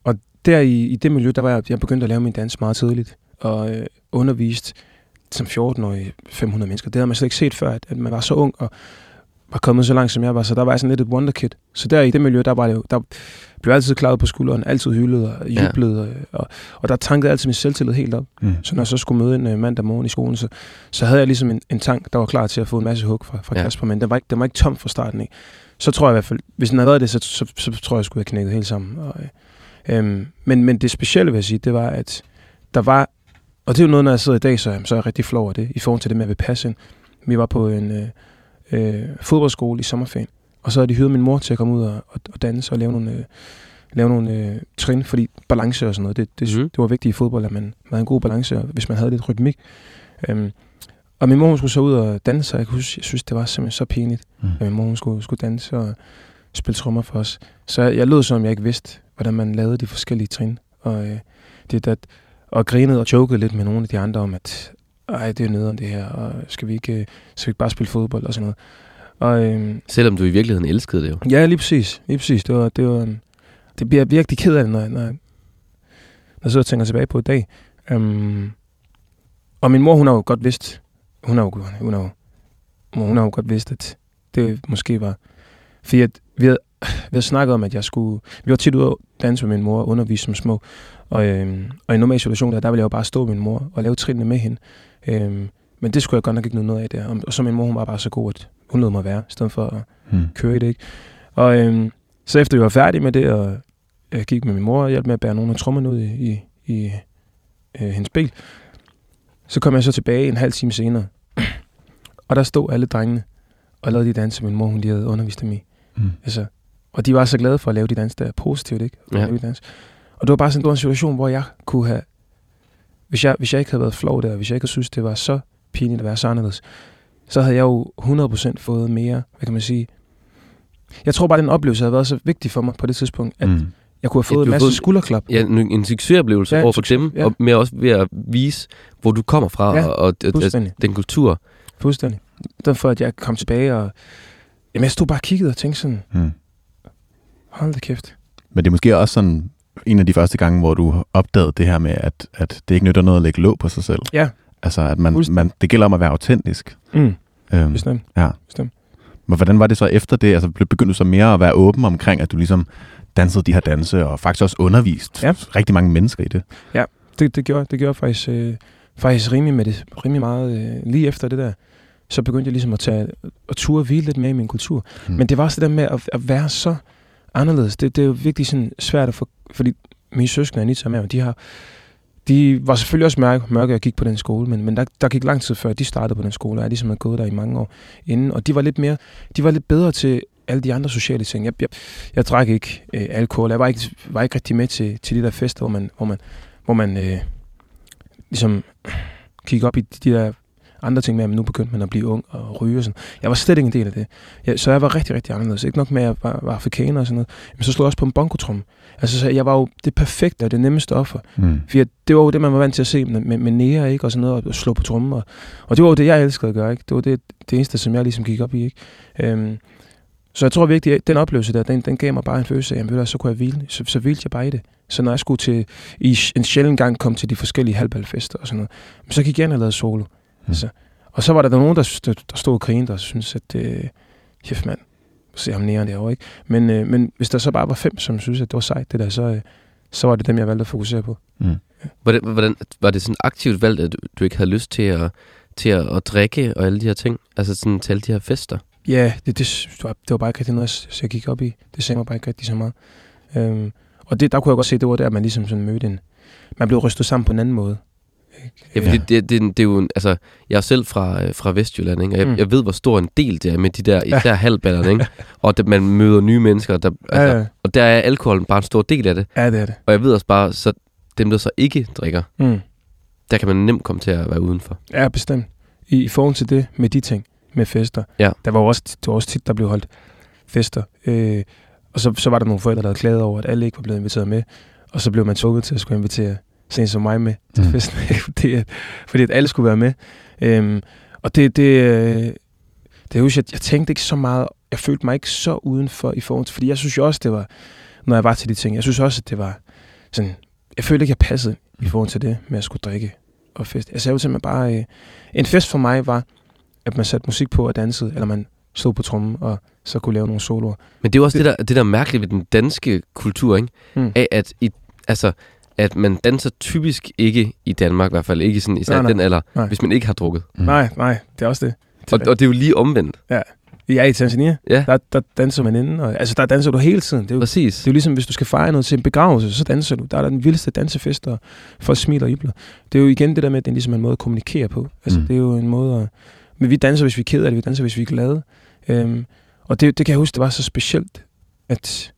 og der i, i det miljø, der var jeg, jeg begyndte at lave min dans meget tidligt, og øh, undervist som 14-årig 500 mennesker. Det havde man slet ikke set før, at, at man var så ung, og var kommet så langt, som jeg var, så der var sådan lidt et wonderkid. Så der i det miljø, der var det jo, der blev altid klaret på skulderen, altid hyldet og jublet, ja. og, og, og, der tankede altid min selvtillid helt op. Mm. Så når jeg så skulle møde en uh, mandag morgen i skolen, så, så havde jeg ligesom en, en tank, der var klar til at få en masse hug fra, fra ja. Kasper, men den var, ikke, den var ikke tom fra starten af. Så tror jeg i hvert fald, hvis den havde været det, så, så, så, så tror jeg, jeg skulle have knækket helt sammen. Og, øh, øhm, men, men det specielle, vil jeg sige, det var, at der var, og det er jo noget, når jeg sidder i dag, så, så er jeg rigtig flov over det, i forhold til det med at vil passe ind. Vi var på en... Øh, øh, fodboldskole i sommerferien. Og så havde de hyret min mor til at komme ud og, og, og danse og lave nogle, øh, lave nogle øh, trin, fordi balance og sådan noget, det, det, mm. det var vigtigt i fodbold, at man, man havde en god balance, hvis man havde lidt rytmik. Øhm, og min mor hun skulle så ud og danse, og jeg, kunne, jeg synes, det var simpelthen så pinligt, mm. at min mor hun skulle, skulle danse og spille trommer for os. Så jeg, jeg lød som om, jeg ikke vidste, hvordan man lavede de forskellige trin. Og, øh, det, der, og grinede og jokede lidt med nogle af de andre om, at ej, det er nederen det her, og skal vi ikke, skal vi ikke bare spille fodbold og sådan noget. Og, øhm, Selvom du i virkeligheden elskede det jo. Ja, lige præcis. Lige præcis. Det, var, det, var, det bliver virkelig ked af det, når, når, når jeg så tænker tilbage på i dag. Um, og min mor, hun har jo godt vidst, hun har jo, hun har jo, hun har jo godt vidst, at det måske var, fordi at vi havde, vi havde snakket om, at jeg skulle, vi var tit ude og danse med min mor og undervise som små, og, øhm, og i normale situationer, der, der ville jeg jo bare stå med min mor og lave trinene med hende. Øhm, men det skulle jeg godt nok ikke noget af der. Og, og så min mor, hun var bare så god, at hun lød mig være, i stedet for at hmm. køre i det. Ikke? Og øhm, så efter vi var færdige med det, og jeg gik med min mor og hjalp med at bære nogle af trommerne ud i, i, i øh, hendes bil, så kom jeg så tilbage en halv time senere. [CLEARS THROAT] og der stod alle drengene og lavede de danse, min mor hun lige havde undervist dem i. Mm. Altså, og de var så glade for at lave de dans der positivt, ikke? Ja. De dans. Og det var bare sådan, en situation, hvor jeg kunne have, hvis jeg, hvis jeg ikke havde været flov der, hvis jeg ikke havde synes, det var så pinligt at være så anderledes, så havde jeg jo 100% fået mere, hvad kan man sige, jeg tror bare, den oplevelse havde været så vigtig for mig på det tidspunkt, at mm. jeg kunne have fået ja, en masse fået, skulderklap. Ja, en, en succesoplevelse ja, over for dem, ja. og med også ved at vise, hvor du kommer fra, ja, og, og, og den kultur. Fuldstændig. Derfor at jeg kom tilbage, og jamen, jeg stod bare og kiggede og tænkte sådan, mm. hold da kæft. Men det er måske også sådan en af de første gange, hvor du opdagede det her med, at, at det ikke nytter noget at lægge låg på sig selv. Ja. Altså, at man, man, det gælder om at være autentisk. Mm. Øhm, Bestemt. Ja. Bestemt. Men hvordan var det så efter det? Altså, begyndte du så mere at være åben omkring, at du ligesom dansede de her danse, og faktisk også undervist ja. rigtig mange mennesker i det? Ja, det, det gjorde det gjorde faktisk, øh, faktisk rimelig, med det, rimelig meget øh, lige efter det der. Så begyndte jeg ligesom at tage og ture hvile lidt med i min kultur. Mm. Men det var også det der med at, at være så anderledes. Det, det er jo virkelig sådan svært at få, fordi mine søskende, Anita og Mary, de har, de var selvfølgelig også mørke, mørke jeg gik på den skole, men, men der, der gik lang tid før, de startede på den skole, og jeg ligesom havde gået der i mange år inden, og de var lidt mere, de var lidt bedre til alle de andre sociale ting. Jeg, jeg, jeg drak ikke øh, alkohol, jeg var ikke, var ikke rigtig med til, til de der fester, hvor man, hvor man, hvor man øh, ligesom kigge op i de der andre ting med, at nu begyndte man at blive ung og ryge og sådan. Jeg var slet ikke en del af det. Ja, så jeg var rigtig, rigtig anderledes. Ikke nok med, at jeg var, var afrikaner og sådan noget. Men så slog jeg også på en bonkotrum. Altså, så jeg var jo det perfekte og det nemmeste offer. Mm. For det var jo det, man var vant til at se med, med, med nære, ikke? Og sådan noget, og slå på trummen. Og, og det var jo det, jeg elskede at gøre, ikke? Det var det, det eneste, som jeg ligesom gik op i, ikke? Øhm, så jeg tror virkelig, at den oplevelse der, den, den gav mig bare en følelse af, at så kunne jeg hvile. Så, så hvilte jeg bare i det. Så når jeg skulle til, i en sjældent gang komme til de forskellige halvbalfester og sådan noget, så gik jeg ind og lavede solo. Mm. Altså, og så var der nogen, der, stod, der stod og grinede og syntes, at øh, hæft mand, se ham nære derovre, ikke? Men, øh, men hvis der så bare var fem, som synes, at det var sejt, det der, så, øh, så var det dem, jeg valgte at fokusere på. Mm. Ja. Hvordan, hvordan, var det sådan aktivt valgt, at du, ikke havde lyst til at, til at, at drikke og alle de her ting? Altså sådan til alle de her fester? Ja, det, det, det, var, det var bare ikke rigtig noget, jeg gik op i. Det sagde mig bare ikke rigtig så meget. Øhm, og det, der kunne jeg godt se, det var der, at man ligesom sådan mødte en... Man blev rystet sammen på en anden måde. Ja, fordi det, det, det, det er jo, altså, jeg er selv fra, øh, fra Vestjylland, ikke? og jeg, mm. jeg ved, hvor stor en del det er med de der, især ja. halvballerne, ikke? og at man møder nye mennesker, der, altså, ja, ja. og der er alkoholen bare en stor del af det. Ja, det er det. Og jeg ved også bare, så dem, der så ikke drikker, mm. der kan man nemt komme til at være udenfor. Ja, bestemt. I, i forhold til det med de ting, med fester, ja. der var også, det var også tit, der blev holdt fester. Øh, og så, så var der nogle forældre, der havde klaget over, at alle ikke var blevet inviteret med. Og så blev man tvunget til at skulle invitere sådan som mig med til mm. festen, fordi, at, fordi at alle skulle være med. Øhm, og det, det, øh, det husker jeg, jeg tænkte ikke så meget, jeg følte mig ikke så udenfor i forhold til, fordi jeg synes jo også, det var, når jeg var til de ting, jeg synes også, at det var sådan, jeg følte ikke, jeg passede i mm. forhold til det med at skulle drikke og fest. Jeg sagde simpelthen bare, øh, en fest for mig var, at man satte musik på og dansede, eller man stod på trommen og så kunne lave nogle soloer. Men det er jo også det, det der, det der mærkeligt ved den danske kultur, ikke? Mm. Af at i, altså, at man danser typisk ikke i Danmark, i hvert fald ikke sådan, især nej, nej, den alder, nej. hvis man ikke har drukket. Mm. Nej, nej, det er også det. og, og det er jo lige omvendt. Ja. Ja, i Tanzania, ja. Der, der danser man inden. Og, altså, der danser du hele tiden. Det er jo, Præcis. Det er jo ligesom, hvis du skal fejre noget til en begravelse, så danser du. Der er der den vildeste dansefest, og folk smiler og jubler. Det er jo igen det der med, at det er ligesom en måde at kommunikere på. Altså, mm. det er jo en måde at... Men vi danser, hvis vi er ked af det. Vi danser, hvis vi er glade. Øhm, og det, det kan jeg huske, det var så specielt, at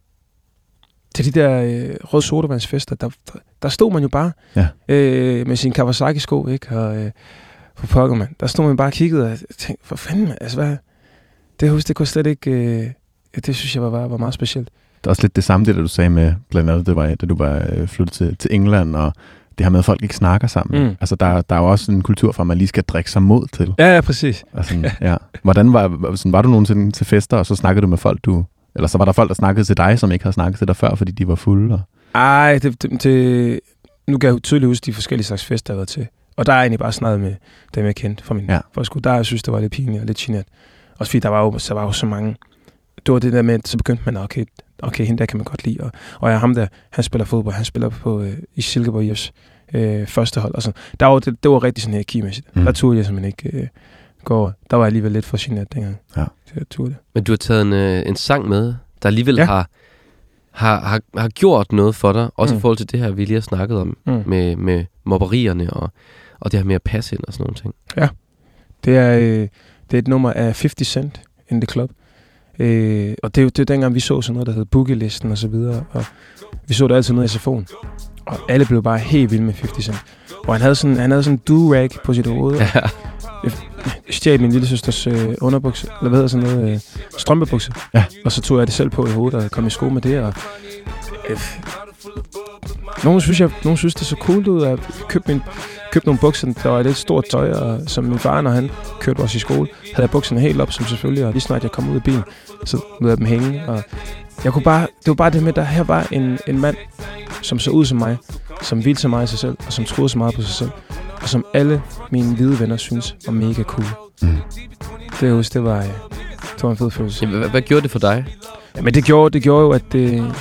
til de der øh, røde sodavandsfester, der, der, der stod man jo bare ja. øh, med sin Kawasaki-sko, ikke? Og øh, på pokker, man. Der stod man bare og kiggede og tænkte, for fanden, altså hvad? Det husk, det kunne slet ikke... Øh, det synes jeg var, var meget specielt. Det er også lidt det samme, det der du sagde med, blandt andet, det var, da du var øh, flyttet til, til England, og det her med, at folk ikke snakker sammen. Mm. Altså, der, der er jo også en kultur for, at man lige skal drikke sig mod til. Ja, ja, præcis. Altså, ja. Hvordan var, sådan, var du nogensinde til fester, og så snakkede du med folk, du... Eller så var der folk, der snakkede til dig, som ikke havde snakket til dig før, fordi de var fulde? Og... Ej, det, det, det, nu kan jeg tydeligt huske de forskellige slags fester, jeg har været til. Og der er egentlig bare snakket med dem, jeg kendte fra min ja. forskole. Der jeg synes det var lidt pinligt og lidt genert. Også fordi der var jo, så var jo så mange... Det var det der med, så begyndte man, okay, okay, hende der kan man godt lide. Og, og jeg ham der, han spiller fodbold, han spiller på, øh, i Silkeborg IFs øh, første hold. Og sådan. Der var, det, det var rigtig sådan her kimæssigt. Mm. Der turde jeg simpelthen ikke øh, gå over. Der var jeg alligevel lidt for generet dengang. Ja. Så jeg turde det. Men du har taget en, øh, en sang med, der alligevel ja. har, har, har, har gjort noget for dig, også mm. i forhold til det her, vi lige har snakket om, mm. med, med mobberierne og, og det her med at passe ind og sådan nogle ting. Ja, det er, øh, det er et nummer af 50 Cent in the Club. Øh, og det, det er dengang, vi så sådan noget, der hed Boogie-listen og så videre. Og vi så det altid nede i SFO'en. Og alle blev bare helt vilde med 50 Cent. Og han havde sådan, han havde sådan en do-rag på sit hoved. Ja. Jeg stjal min lille søsters øh, underbukse, eller hvad hedder sådan noget, øh, strømpebukse. Ja. Og så tog jeg det selv på i hovedet og kom i sko med det. Og, øh, nogen synes, jeg, nogen synes det så cool ud, at jeg købte, min, købte nogle bukser, der var lidt stort tøj, og som min far, når han kørte os i skole, havde jeg bukserne helt op, som selvfølgelig, og lige snart jeg kom ud af bilen, så lød jeg dem hænge, og jeg kunne bare, det var bare det med, at der her var en, en mand, som så ud som mig, som ville så meget i sig selv, og som troede så meget på sig selv, og som alle mine hvide venner synes var mega cool. Mm. Det, husk, det, var, det var en fed følelse. Ja, hvad, hvad gjorde det for dig? Ja, men det gjorde, det gjorde jo, at det,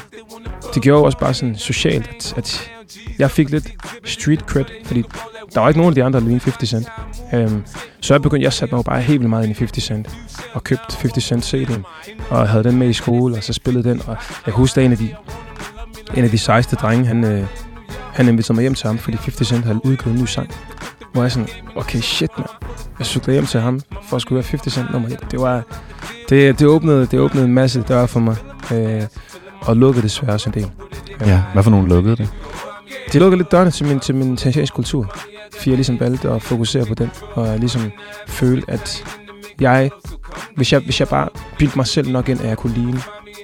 det gjorde også bare sådan socialt, at, at jeg fik lidt street cred, fordi der var ikke nogen af de andre, der lignede 50 Cent. Um, så jeg begyndte, jeg satte mig jo bare helt vildt meget ind i 50 Cent, og købte 50 Cent CD'en, og havde den med i skole, og så spillede den, og jeg kan huske, at en af de, en af de sejste drenge, han, øh, han inviterede mig hjem til ham, fordi 50 Cent havde udgivet en ny sang. Hvor jeg sådan, okay, shit, man. Jeg cyklede hjem til ham, for at skulle høre 50 Cent nummer 1. Det var, det, det, åbnede, det åbnede en masse døre for mig, øh, og lukkede desværre også en del. Ja, hvad for nogen lukkede det? Det lukkede lidt dørene til min, til min tangentiske kultur. fordi jeg ligesom valgte at fokusere på den, og jeg ligesom følte, at jeg, hvis jeg, hvis jeg bare bildte mig selv nok ind, at jeg kunne ligne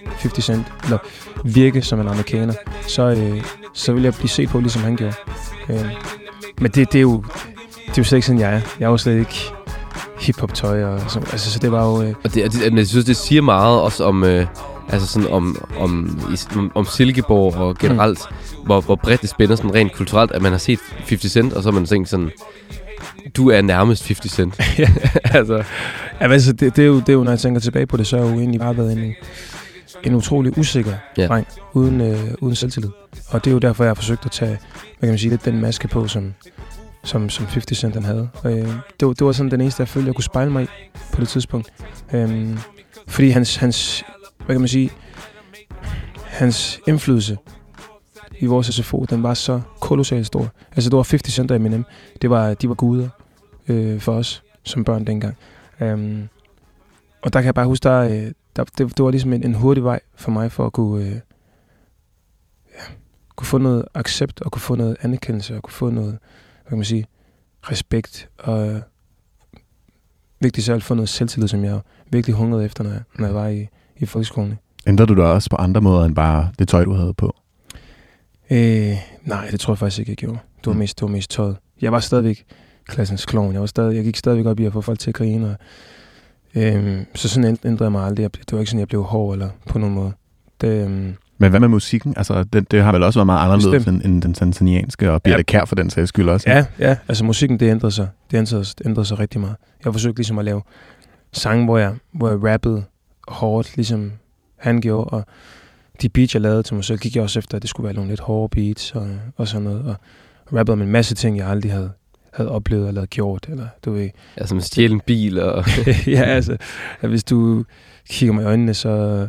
50 Cent, eller virke som en amerikaner, så, øh, så ville jeg blive set på, ligesom han gjorde. Øh, men det, det, er jo, det er jo slet ikke sådan, jeg er. Jeg er jo slet ikke hiphop-tøj. Og så, altså, så det var jo... Øh... Og det, det, jeg synes, det siger meget også om... Øh, altså sådan om, om, om, Silkeborg og generelt, mm. hvor, hvor bredt det spænder sådan rent kulturelt, at man har set 50 Cent, og så har man tænkt sådan, du er nærmest 50 Cent. [LAUGHS] [LAUGHS] altså. Ja, altså det, det, er jo, det er jo, når jeg tænker tilbage på det, så har jeg jo egentlig bare været en, en utrolig usikker ja. dreng, uden, øh, uden selvtillid. Og det er jo derfor, jeg har forsøgt at tage, hvad kan man sige, lidt den maske på, som, som, som 50 Cent han havde. Øh, det, var, det var sådan den eneste, jeg følte, jeg kunne spejle mig i på det tidspunkt. Øh, fordi hans, hans, hvad kan man sige, hans indflydelse i vores SFO, den var så kolossalt stor. Altså, det var 50 Cent og Eminem. Det var, de var guder øh, for os som børn dengang. Um, og der kan jeg bare huske, der, øh, der, det, det var ligesom en, en hurtig vej for mig for at kunne, øh, ja, kunne få noget accept og kunne få noget anerkendelse og kunne få noget, hvad kan man sige, respekt og øh, vigtigt selv få noget selvtillid, som jeg virkelig hungrede efter, når jeg, når jeg var i, i folkeskolen. Ændrede du dig også på andre måder end bare det tøj, du havde på? Øh, nej, det tror jeg faktisk ikke, jeg gjorde. Det var, mm. mest, det var mest tøjet. Jeg var stadigvæk klassens klovn. Jeg, var stadig, jeg gik stadigvæk op i at få folk til at grine. Og, øh, så sådan ændrede jeg mig aldrig. Det var ikke sådan, jeg blev hård eller på nogen måde. Det, øh, men hvad med musikken? Altså, det, det har vel også været meget anderledes end, end den tanzanianske, og Birte ja. Kær for den sags skyld også. Ja, ja, altså musikken, det ændrede sig. Det ændrede, det ændrede sig rigtig meget. Jeg forsøgte ligesom at lave sange, hvor jeg, hvor jeg rappede hårdt, ligesom han gjorde, og de beats, jeg lavede til mig selv, gik jeg også efter, at det skulle være nogle lidt hårde beats og, og sådan noget, og rappede om en masse ting, jeg aldrig havde, havde oplevet eller gjort, eller du ved. Ja, som stjæle en bil og... [LAUGHS] ja, altså, at hvis du kigger mig i øjnene, så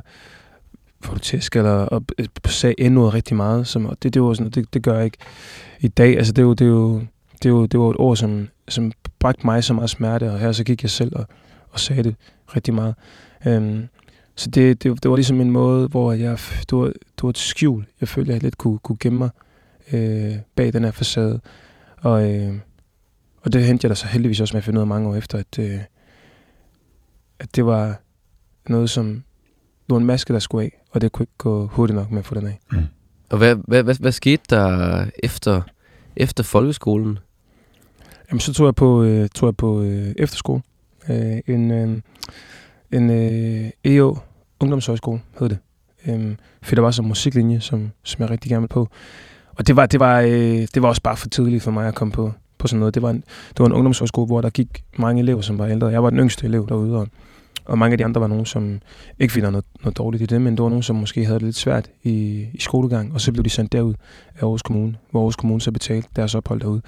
får du tæsk, eller og sagde endnu rigtig meget, som, og det, det, var sådan, det, det gør jeg ikke i dag. Altså, det er jo, det er jo, det, er jo, det var et ord, som, som bragte mig så meget smerte, og her så gik jeg selv og, og sagde det rigtig meget. Um, så det, det, det var ligesom en måde, hvor jeg, det var, det var et skjul, jeg følte, jeg lidt kunne, kunne gemme mig øh, bag den her facade. Og, øh, og det hentede jeg da så heldigvis også med at finde ud af mange år efter, at, øh, at det var noget, som det var en maske, der skulle af, og det kunne ikke gå hurtigt nok med at få den af. Mm. Og hvad, hvad, hvad, hvad skete der efter, efter folkeskolen? Jamen, så tog jeg på, øh, tog jeg på øh, efterskole. Øh, en, øh, en øh, EO ungdomshøjskole, hed det. Øhm, for der var så en musiklinje, som, som jeg rigtig gerne ville på. Og det var, det, var, øh, det var også bare for tidligt for mig at komme på, på sådan noget. Det var, en, det var en ungdomshøjskole, hvor der gik mange elever, som var ældre. Jeg var den yngste elev derude, og, og mange af de andre var nogen, som ikke der noget, noget dårligt i det, men det var nogen, som måske havde det lidt svært i, i skolegang, og så blev de sendt derud af Aarhus Kommune, hvor Aarhus Kommune så betalte deres ophold derude.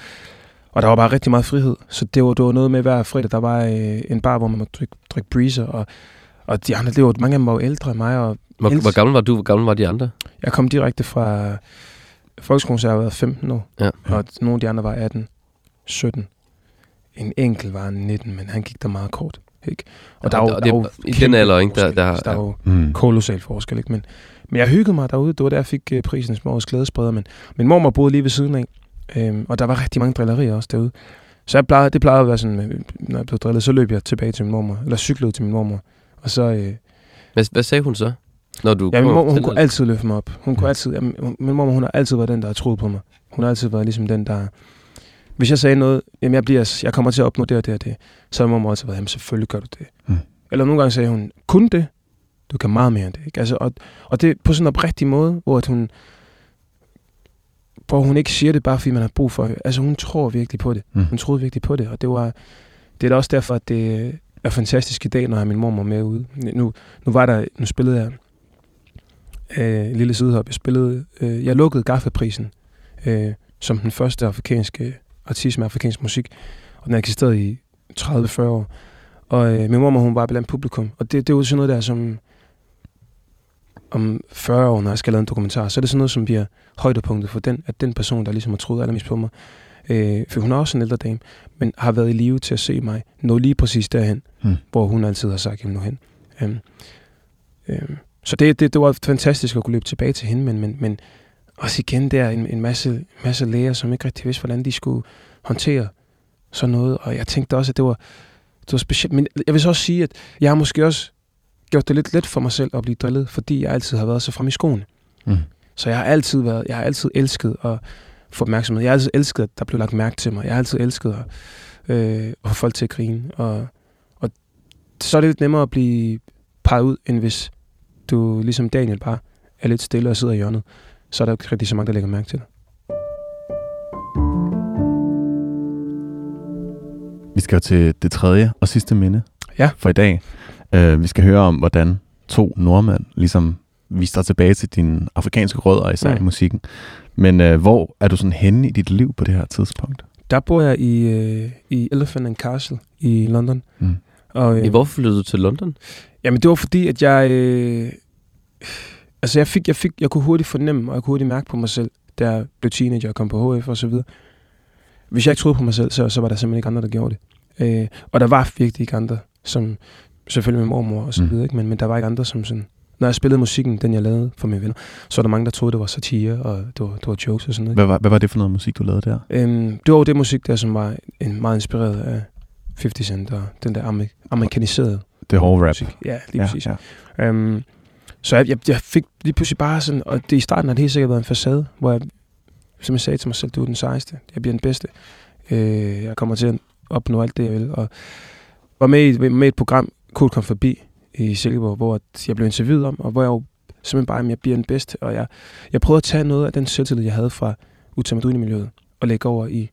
Og der var bare rigtig meget frihed, så det var, det var noget med hver fredag, der var øh, en bar, hvor man måtte drikke, drikke breezer, og, og de andre, det var, mange af dem var jo ældre end mig. Og hvor, hvor gammel var du, hvor gammel var de andre? Jeg kom direkte fra folkeskolen, så jeg var 15 år, ja. og nogle af de andre var 18, 17. En enkelt var 19, men han gik der meget kort. Ikke? Og ja, der, og der, der, I den alder, ikke? Der, der, der er jo mm. kolossal forskel, ikke? Men, men jeg hyggede mig derude. Det var der, jeg fik uh, prisen som årets glædespreder. Men min mor boede lige ved siden af, Øhm, og der var rigtig mange drillerier også derude. Så jeg plejede, det plejede at være sådan, øh, når jeg blev drillet, så løb jeg tilbage til min mormor, eller cyklede til min mormor. Og så... Øh, hvad, hvad sagde hun så? Når du ja, min mormor, hun kunne altid løfte mig op. Hun kunne altid, ja, min mormor, hun har altid været den, der har troet på mig. Hun har altid været ligesom den, der... Hvis jeg sagde noget, jamen jeg, bliver, jeg kommer til at opnå det og det og det, så har mormor altid været, jamen selvfølgelig gør du det. Mm. Eller nogle gange sagde hun, kun det? Du kan meget mere end det. Ikke? Altså, og, og det på sådan en oprigtig måde, hvor at hun, hvor hun ikke siger det bare, fordi man har brug for det. Altså hun tror virkelig på det. Mm. Hun troede virkelig på det, og det var det er da også derfor, at det er fantastisk i dag, når jeg har min mormor med ude. Nu, nu var der, nu spillede jeg øh, Lille Sydhop. Jeg spillede, øh, jeg lukkede Gaffa-prisen øh, som den første afrikanske artist med afrikansk musik, og den har eksisteret i 30-40 år. Og øh, min mormor, hun var blandt publikum, og det, det er jo sådan noget der, som om 40 år, når jeg skal lave en dokumentar, så er det sådan noget, som bliver højdepunktet for den, at den person, der ligesom har troet allermest på mig, øh, for hun er også en ældre dame, men har været i live til at se mig nå lige præcis derhen, hmm. hvor hun altid har sagt, jamen nu hen. Øhm, øhm, så det, det, det var fantastisk at kunne løbe tilbage til hende, men, men, men også igen der en, en masse, masse læger, som ikke rigtig vidste, hvordan de skulle håndtere sådan noget. Og jeg tænkte også, at det var, det var specielt. Men jeg vil så også sige, at jeg har måske også gjort det lidt let for mig selv at blive drillet, fordi jeg altid har været så frem i skoene. Mm. Så jeg har altid været, jeg har altid elsket at få opmærksomhed. Jeg har altid elsket, at der blev lagt mærke til mig. Jeg har altid elsket at, øh, at få folk til at grine. Og, og så er det lidt nemmere at blive peget ud, end hvis du ligesom Daniel bare er lidt stille og sidder i hjørnet. Så er der jo ikke rigtig så mange, der lægger mærke til dig. Vi skal jo til det tredje og sidste minde ja. for i dag. Uh, vi skal høre om, hvordan to nordmænd ligesom viste dig tilbage til dine afrikanske rødder, især mm. i musikken. Men uh, hvor er du sådan henne i dit liv på det her tidspunkt? Der bor jeg i, uh, i Elephant and Castle i London. Mm. Og, uh, Hvorfor flyttede du til London? Jamen, det var fordi, at jeg... Uh, altså, jeg, fik, jeg, fik, jeg kunne hurtigt fornemme, og jeg kunne hurtigt mærke på mig selv, da jeg blev teenager og kom på HF og så videre. Hvis jeg ikke troede på mig selv, så, så var der simpelthen ikke andre, der gjorde det. Uh, og der var virkelig ikke andre, som selvfølgelig min mormor og så mm. videre, ikke? Men, men der var ikke andre, som sådan når jeg spillede musikken, den jeg lavede for mine venner, så var der mange, der troede, det var satire, og det var, det var jokes og sådan noget. Hvad var, hvad var det for noget musik, du lavede der? Øhm, det var jo det musik der, som var en, meget inspireret af 50 Cent og den der amer- amerikaniserede Det hårde rap. Musik. Ja, lige ja, præcis. Ja. Øhm, så jeg, jeg, jeg fik lige pludselig bare sådan, og det i starten har det helt sikkert været en facade, hvor jeg, som jeg sagde til mig selv, du er den sejeste, jeg bliver den bedste, øh, jeg kommer til at opnå alt det, jeg vil, og var med i, med et program, Cool kom forbi, i Silkeborg, hvor jeg blev interviewet om, og hvor jeg jo simpelthen bare, at jeg bliver den bedste, og jeg, jeg prøvede at tage noget af den selvtillid, jeg havde fra Utamaduni-miljøet, og lægge over i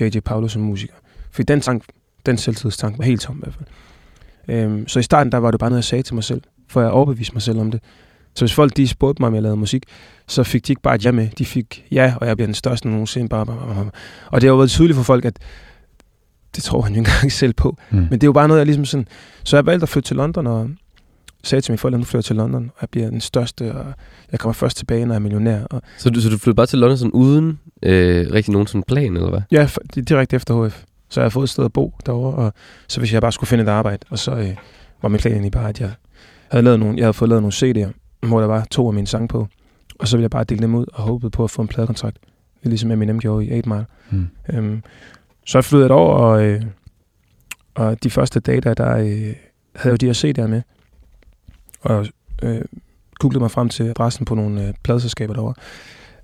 J.J. Paolo som musiker. For den, sang, den selvtillidstank var helt tom i hvert fald. Øhm, så i starten, der var det bare noget, jeg sagde til mig selv, for jeg overbeviste mig selv om det. Så hvis folk de spurgte mig, om jeg lavede musik, så fik de ikke bare et ja med. De fik ja, og jeg bliver den største nogensinde. Bare, bare, bare. Og det har jo været tydeligt for folk, at det tror han jo ikke engang [LAUGHS] selv på. Mm. Men det er jo bare noget, jeg ligesom sådan... Så jeg valgte at flytte til London, og sagde til mine forældre, at nu flytter til London, og jeg bliver den største, og jeg kommer først tilbage, når jeg er millionær. Og så, du, så du flyttede bare til London sådan uden øh, rigtig nogen sådan plan, eller hvad? Ja, direkte efter HF. Så jeg har fået et sted at bo derovre, og så hvis jeg bare skulle finde et arbejde, og så øh, var min plan egentlig bare, at jeg havde, lavet nogle, jeg havde fået lavet nogle CD'er, hvor der var to af mine sange på, og så ville jeg bare dele dem ud og håbede på at få en pladekontrakt. Ligesom Eminem gjorde i 8 Mile. Mm. Øhm, så jeg flyttede et år, og, øh, og de første dage, der, der øh, havde jeg jo de her CD'er med, og øh, googlede mig frem til adressen på nogle øh, pladselskaber derovre.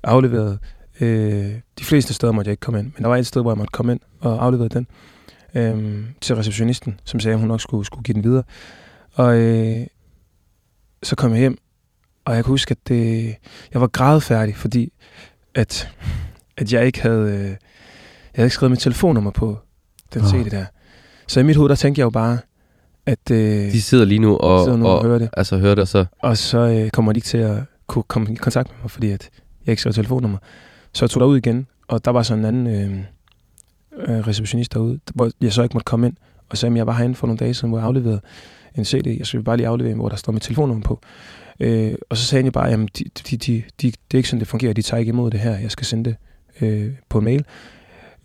Afleverede øh, de fleste steder måtte jeg ikke komme ind, men der var et sted, hvor jeg måtte komme ind og aflevere den øh, til receptionisten, som sagde, at hun nok skulle, skulle give den videre. Og øh, så kom jeg hjem, og jeg kan huske, at det, jeg var grædfærdig, fordi at, at jeg ikke havde... Øh, jeg havde ikke skrevet mit telefonnummer på den oh. CD der. Så i mit hoved, der tænkte jeg jo bare, at... Øh, de sidder lige nu og, sidder nu og, og hører det. Altså hører det, og så... Og så øh, kommer de ikke til at kunne komme i kontakt med mig, fordi at jeg ikke skrev telefonnummer. Så jeg tog derud igen, og der var sådan en anden øh, øh, receptionist derude, hvor jeg så ikke måtte komme ind, og sagde, at jeg var herinde for nogle dage siden, hvor jeg afleverede en CD. Jeg skulle bare lige aflevere hvor der står mit telefonnummer på. Øh, og så sagde han jo bare, at de, de, de, de, det er ikke sådan, det fungerer. De tager ikke imod det her. Jeg skal sende det øh, på en mail.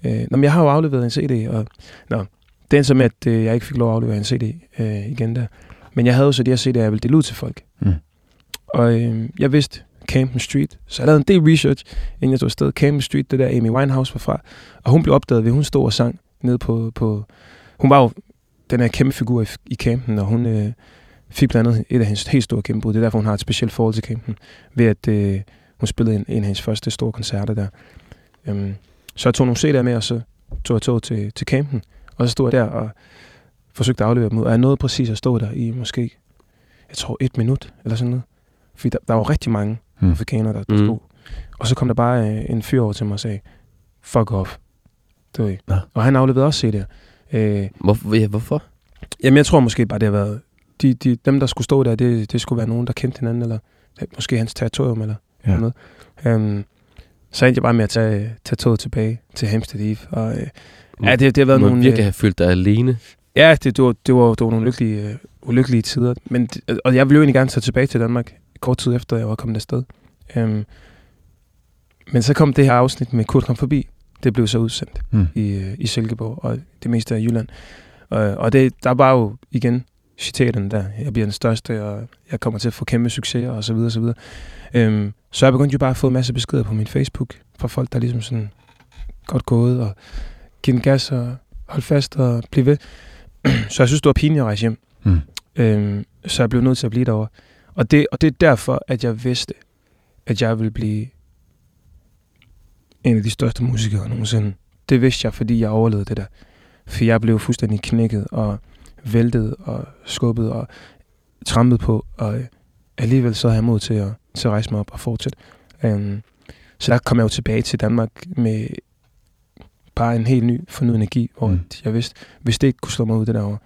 Øh, nå, men jeg har jo afleveret en CD, og nå, det endte så med, at øh, jeg ikke fik lov at aflevere en CD øh, igen der. Men jeg havde jo så de her CD'er, jeg ville dele ud til folk. Mm. Og øh, jeg vidste Camden Street, så jeg lavede en del research, inden jeg tog afsted. Camden Street, det der Amy Winehouse var fra. Og hun blev opdaget ved, hun stod og sang nede på... på hun var jo den her kæmpe figur i, i Camden, og hun øh, fik blandt andet et af hendes helt store gennembrud. Det er derfor, hun har et specielt forhold til Camden, ved at øh, hun spillede en, en af hendes første store koncerter der. Um, så jeg tog nogle CD'er med, og så tog jeg tog til, til campen, og så stod jeg der og forsøgte at aflevere dem ud. Og jeg nåede præcis at stå der i måske, jeg tror et minut eller sådan noget. Fordi der, der var rigtig mange mm. afrikanere, der, der mm. stod. Og så kom der bare øh, en fyr over til mig og sagde, fuck off. Det var ja. Og han afleverede også CD'er. Øh, Hvor, ja, hvorfor? Jamen, jeg tror måske bare, det har været... De, de, dem, der skulle stå der, det, det skulle være nogen, der kendte hinanden, eller måske hans territorium, eller ja. noget. Um, så endte jeg bare med at tage, tage toget tilbage til Hampstead Eve. Og, øh, ja, det, det har været nogle... virkelig øh, have følt dig alene. Ja, det, det, var, det, var, det var nogle lykkelige, uh, ulykkelige tider. Men, og jeg ville jo egentlig gerne tage tilbage til Danmark kort tid efter, jeg var kommet afsted. Um, men så kom det her afsnit med Kurt kom forbi. Det blev så udsendt mm. i, uh, i Silkeborg og det meste af Jylland. Og, og det, der var jo igen citaterne der. Jeg bliver den største, og jeg kommer til at få kæmpe succeser, og så videre, og så videre. Um, så jeg begyndte jo bare at få en masse beskeder på min Facebook fra folk, der ligesom sådan godt gået, og give den gas og holde fast og blive ved. [CLEARS THROAT] så jeg synes, det var pinligt at rejse hjem. Mm. Øhm, så jeg blev nødt til at blive derovre. Og det, og det er derfor, at jeg vidste, at jeg ville blive en af de største musikere nogensinde. Det vidste jeg, fordi jeg overlevede det der. For jeg blev fuldstændig knækket og væltet og skubbet og trampet på, og alligevel så havde jeg mod til at, til at rejse mig op og fortsætte. Um, så der kom jeg jo tilbage til Danmark med bare en helt ny fornyet energi, hvor mm. jeg vidste, hvis det ikke kunne slå mig ud det derovre,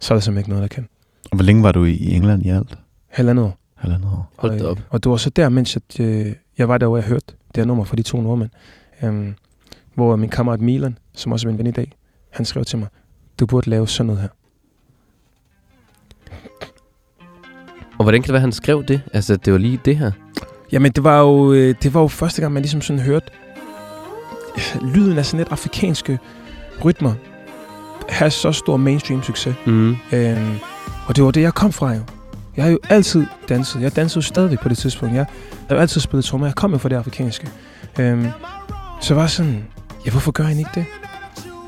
så er der simpelthen ikke noget, der kan. Og hvor længe var du i England i alt? Halvandet år. Halvandet år. Hold og, op. Og det var så der, mens jeg, øh, jeg var derovre, jeg hørte det her nummer fra de to nordmænd. Um, hvor min kammerat Milan, som også er min ven i dag, han skrev til mig, du burde lave sådan noget her. Og hvordan kan det være, han skrev det? Altså, det var lige det her? Jamen, det var jo, øh, det var jo første gang, man ligesom sådan hørte lyden af sådan lidt afrikanske rytmer have så stor mainstream succes. Mm. Øhm, og det var det, jeg kom fra jo. Jeg har jo altid danset. Jeg dansede jo stadigvæk på det tidspunkt. Jeg har jo altid spillet trommer. Jeg kom jo fra det afrikanske. Øhm, så var sådan, ja, hvorfor gør jeg ikke det?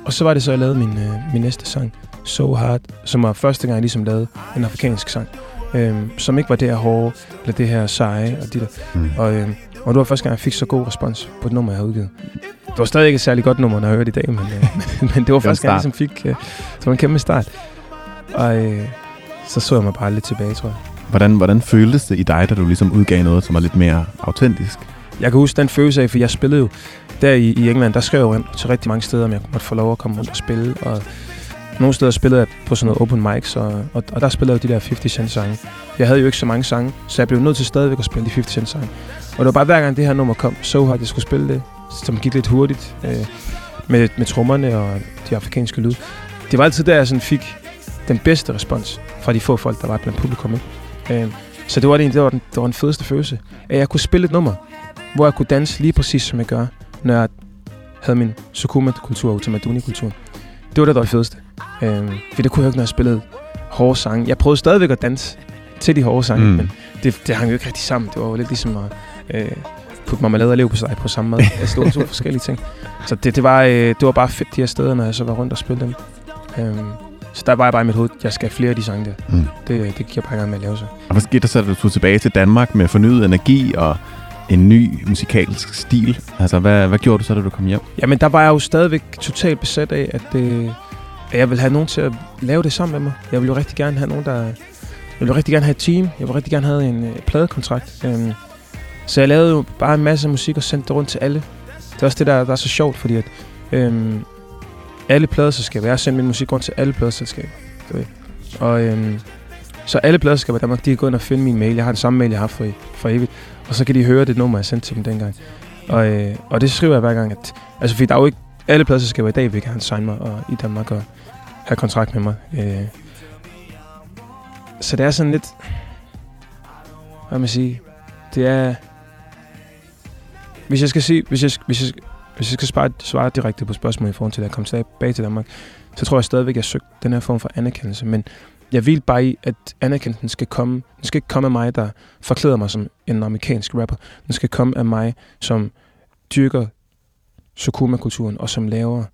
Og så var det så, jeg lavede min, øh, min næste sang, So Hard, som var første gang, jeg ligesom lavede en afrikansk sang øhm, som ikke var det her hårde, eller det her seje, og de der. Mm. Og, øhm, og det var første gang, jeg fik så god respons på et nummer, jeg havde udgivet. Det var stadig ikke et særligt godt nummer, når jeg hørte i dag, men, øh, [LAUGHS] men det var første gang, jeg ligesom fik øh, det var en kæmpe start. Og øh, så så jeg mig bare lidt tilbage, tror jeg. Hvordan, hvordan føltes det i dig, da du ligesom udgav noget, som var lidt mere autentisk? Jeg kan huske den følelse af, for jeg spillede jo der i, i England, der skrev jeg jo til rigtig mange steder, om jeg måtte få lov at komme rundt og spille. Og nogle steder spillede jeg på sådan noget open mics, og, og, og der spillede jeg de der 50 Cent sange. Jeg havde jo ikke så mange sange, så jeg blev nødt til stadigvæk at spille de 50 Cent sange. Og det var bare hver gang det her nummer kom, så hard jeg skulle spille det, som gik lidt hurtigt øh, med, med trommerne og de afrikanske lyd. Det var altid der, jeg sådan fik den bedste respons fra de få folk, der var blandt publikum. Ikke? Øh, så det var, det, det, var den, det var den fedeste følelse, at jeg kunne spille et nummer, hvor jeg kunne danse lige præcis som jeg gør, når jeg havde min Sukuma-kultur og Utamaduni-kultur. Det var var det fedeste. Øh, for det kunne jeg ikke, når jeg spillede hårde sange. Jeg prøvede stadigvæk at danse til de hårde sange, mm. men det, det hang jo ikke rigtig sammen. Det var jo lidt ligesom at øh, putte marmelade og lev på sig på samme mad. Altså, det var to forskellige ting. Så det, det, var, øh, det var bare fedt de her steder, når jeg så var rundt og spille dem. Øh, så der var jeg bare i mit hoved, jeg skal have flere af de sange der. Mm. Det, det gik jeg bare i gang med at lave så. Og hvad skete der så, da du tog tilbage til Danmark med fornyet energi og en ny musikalsk stil? Altså, hvad, hvad gjorde du så, da du kom hjem? Jamen, der var jeg jo stadigvæk totalt besat af, at, øh, at jeg vil have nogen til at lave det sammen med mig. Jeg vil jo rigtig gerne have nogen, der... Jeg vil rigtig gerne have et team. Jeg ville rigtig gerne have en øh, pladekontrakt. Øh, så jeg lavede jo bare en masse musik og sendte det rundt til alle. Det er også det, der, der er så sjovt, fordi at øhm, alle pladeselskaber, jeg har sendt min musik rundt til alle pladeselskaber. Du ved. Og øhm, så alle pladeselskaber i Danmark, de kan gå ind og finde min mail. Jeg har den samme mail, jeg har haft for, for evigt. Og så kan de høre det nummer, jeg sendte til dem dengang. Og, øh, og det skriver jeg hver gang, at... Altså, fordi der er jo ikke... Alle pladserskaber i dag vil gerne signe mig og, i Danmark og have kontrakt med mig. Øh, så det er sådan lidt... Hvad man sige? Det er... Hvis jeg skal sige... Hvis jeg, hvis jeg, hvis jeg skal svare, svare direkte på spørgsmålet i forhold til, at jeg kom tilbage til Danmark, så tror jeg stadigvæk, at jeg søgte den her form for anerkendelse. Men jeg vil bare i, at anerkendelsen skal komme. Den skal ikke komme af mig, der forklæder mig som en amerikansk rapper. Den skal komme af mig, som dyrker Sukuma-kulturen og som laver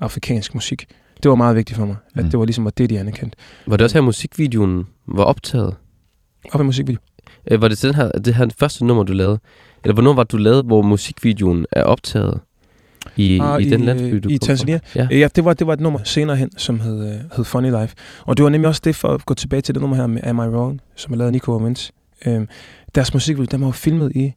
afrikansk musik. Det var meget vigtigt for mig, at mm. det var ligesom at det, de anerkendte. Var det også her, musikvideoen var optaget? Op i musikvideo. Øh, var det den her, det her første nummer, du lavede? Eller hvornår var du lavet, hvor musikvideoen er optaget? I, ah, i, i den landsby, du I Tanzania? Ja, ja det, var, det var et nummer senere hen, som hed, uh, hed Funny Life. Og det var nemlig også det, for at gå tilbage til det nummer her med Am I Wrong, som er lavet af Nico og Vince. Um, deres musikvideo, den var jo filmet i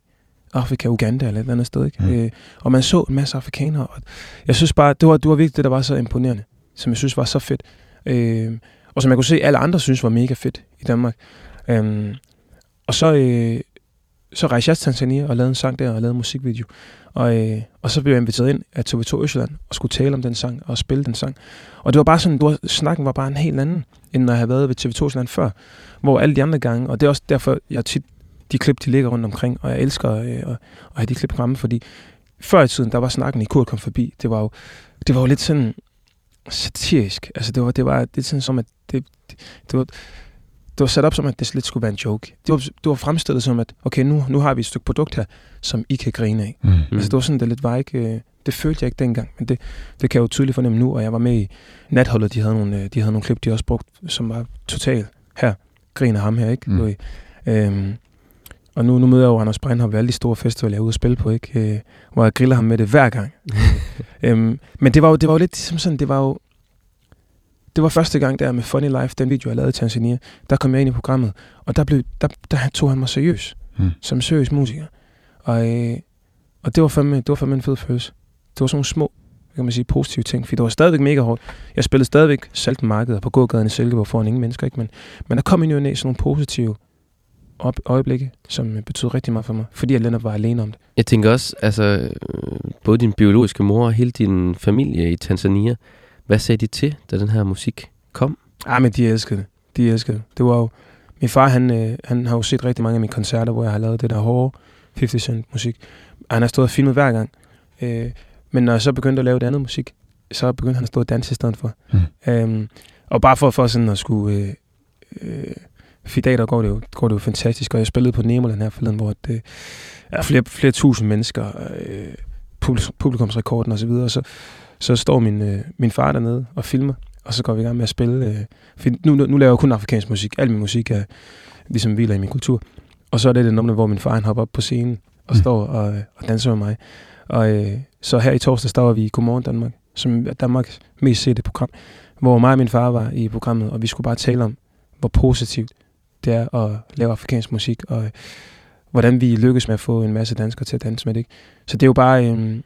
Afrika, Uganda eller et eller andet sted. Ikke? Mm. Uh, og man så en masse afrikanere. Og jeg synes bare, det var, det var virkelig det, der var så imponerende som jeg synes var så fedt. Øh, og som jeg kunne se, alle andre synes var mega fedt i Danmark. Øh, og så, øh, så rejste jeg til Tanzania og lavede en sang der og lavede en musikvideo. Og, øh, og så blev jeg inviteret ind af TV2 Østjylland og skulle tale om den sang og spille den sang. Og det var bare sådan, var, snakken var bare en helt anden, end når jeg havde været ved TV2 Østjylland før. Hvor alle de andre gange, og det er også derfor, jeg tit, de klip, de ligger rundt omkring, og jeg elsker øh, at, at have de klip fremme, fordi før i tiden, der var snakken i Kurt kom forbi, det var jo, det var jo lidt sådan, satirisk. Altså, det var, det var det sådan som, at det, det, det var, det var sat op som, at det slet skulle være en joke. Det var, det var fremstillet som, at okay, nu, nu har vi et stykke produkt her, som I kan grine af. Mm. Altså det var sådan, det lidt var ikke... Øh, det følte jeg ikke dengang, men det, det kan jeg jo tydeligt fornemme nu, og jeg var med i natholdet, de havde nogle, øh, de havde nogle klip, de også brugt, som var totalt her, griner ham her, ikke? Mm. Øhm, og nu, nu møder jeg jo Anders Breinhoff ved alle de store festivaler, jeg er ude at spille på, ikke? Øh, hvor jeg griller ham med det hver gang. [LAUGHS] øhm, men det var, jo, det var jo lidt som sådan, det var jo, det var første gang der med Funny Life, den video, jeg lavede i Tanzania. Der kom jeg ind i programmet, og der, blev, der, der tog han mig seriøs, mm. som seriøs musiker. Og, øh, og det var, fandme, det var fandme en fed følelse. Det var sådan nogle små, kan man sige, positive ting, fordi det var stadigvæk mega hårdt. Jeg spillede stadigvæk Saltenmarkedet på gågaden i Silkeborg foran ingen mennesker, ikke? Men, men der kom ind ned sådan nogle positive op, øjeblikke, som betød rigtig meget for mig, fordi jeg netop var alene om det. Jeg tænker også, altså, øh, både din biologiske mor og hele din familie i Tanzania, hvad sagde de til, da den her musik kom? Ah, men de elskede det. De elskede det. Det var jo... Min far, han, øh, han har jo set rigtig mange af mine koncerter, hvor jeg har lavet det der hårde 50 Cent musik. Han har stået og filmet hver gang. Øh, men når jeg så begyndte at lave det andet musik, så begyndte han at stå og danse i stedet for. Mm. Øhm, og bare for, for sådan at skulle... Øh, øh, i dag der går det, jo, går det jo fantastisk, og jeg spillede på Nemoland her forleden, hvor det er flere, flere tusind mennesker, øh, publikumsrekorden og så videre, og så, så står min, øh, min far dernede og filmer, og så går vi i gang med at spille. Øh, for nu, nu laver jeg kun afrikansk musik. Al min musik er ligesom hviler i min kultur. Og så er det det nummer, hvor min far han hopper op på scenen og mm. står og, og danser med mig. Og øh, så her i torsdag står vi i Godmorgen Danmark, som er Danmarks mest sette program, hvor mig og min far var i programmet, og vi skulle bare tale om, hvor positivt det er at lave afrikansk musik, og øh, hvordan vi lykkes med at få en masse danskere til at danse med det. Ikke? Så det er jo bare, øh,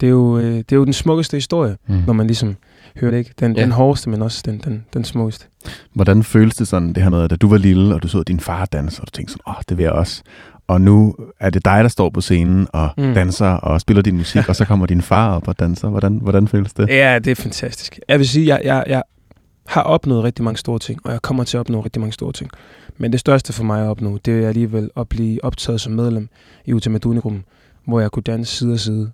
det, er jo, øh, det er jo den smukkeste historie, mm. når man ligesom hører det. Ikke? Den, ja. den hårdeste, men også den, den, den smukkeste. Hvordan føles det sådan, det her med, da du var lille, og du så din far danse, og du tænkte sådan, åh, oh, det vil jeg også. Og nu er det dig, der står på scenen og mm. danser og spiller din musik, og så [LAUGHS] kommer din far op og danser. Hvordan, hvordan føles det? Ja, det er fantastisk. Jeg vil sige, jeg, jeg, jeg har opnået rigtig mange store ting, og jeg kommer til at opnå rigtig mange store ting. Men det største for mig at opnå, det er alligevel at blive optaget som medlem i Ultimaduni-gruppen, hvor jeg kunne danse side om side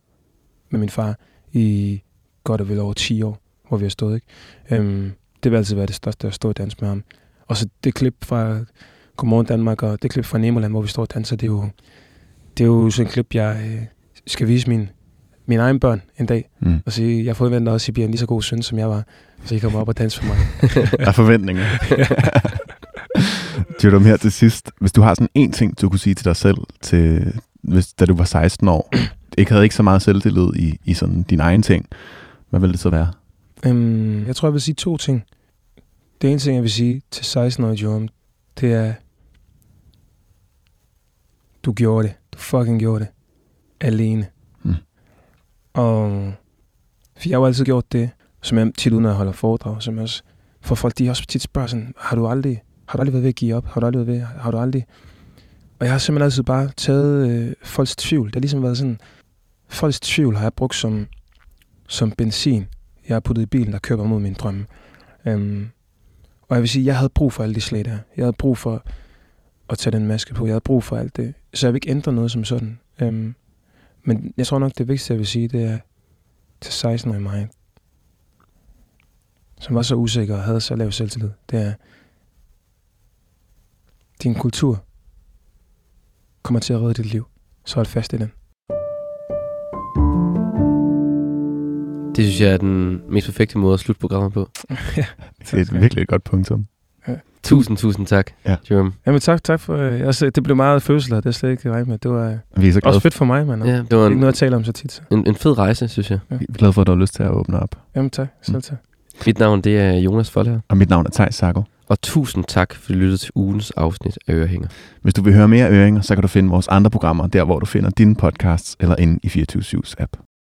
med min far i godt og vel over 10 år, hvor vi har stået. Ikke? Øhm, det vil altid være det største at stå og danse med ham. Og så det klip fra Godmorgen Danmark og det klip fra Nemoland, hvor vi står og danser, det er jo, det er jo sådan et klip, jeg øh, skal vise min, min egen børn en dag. Mm. Og sige, jeg forventer også, at I bliver en lige så god søn, som jeg var. Så I kommer op og danse for mig. [LAUGHS] der er forventninger. [LAUGHS] Jodom, her til sidst. Hvis du har sådan en ting, du kunne sige til dig selv, til, hvis, da du var 16 år, ikke havde ikke så meget selvtillid i, i sådan din egen ting, hvad vil det så være? Um, jeg tror, jeg vil sige to ting. Det ene ting, jeg vil sige til 16-årige Jerome, det er, du gjorde det. Du fucking gjorde det. Alene. Mm. Og for jeg har jo altid gjort det, som jeg tit uden at holde foredrag, som jeg også, for folk de også tit spørger sådan, har du aldrig, har du aldrig været ved at give op? Har du aldrig været ved, har du aldrig... Og jeg har simpelthen altid bare taget øh, folks tvivl. Det har ligesom været sådan, folks tvivl har jeg brugt som, som benzin, jeg har puttet i bilen, der kører mod min drømme. Øhm, og jeg vil sige, jeg havde brug for alle de slag der. Jeg havde brug for at tage den maske på. Jeg havde brug for alt det. Så jeg vil ikke ændre noget som sådan. Øhm, men jeg tror nok, det vigtigste, jeg vil sige, det er til 16 år i mig, som var så usikker og havde så lav selvtillid, det er, din kultur kommer til at redde dit liv. Så hold fast i den. Det synes jeg er den mest perfekte måde at slutte programmet på. [LAUGHS] ja, det er et virkelig et godt punktum. Ja. Tusind, tusind tak, ja. Jerome. Jamen tak, tak for... Øh, altså, det blev meget følelser, det er slet ikke regnet med. Det var Vi er så også fedt for mig, man. Ja, det var en, ikke noget at tale om så tit. Så. En, en fed rejse, synes jeg. Ja. Vi er glade for, at du har lyst til at åbne op. Jamen tak, selv mm. tak. Mit navn det er Jonas Folher. Og mit navn er Thijs Sago. Og tusind tak, for at du lyttede til ugens afsnit af Ørehænger. Hvis du vil høre mere Ørehænger, så kan du finde vores andre programmer, der hvor du finder dine podcasts, eller inde i 24 app.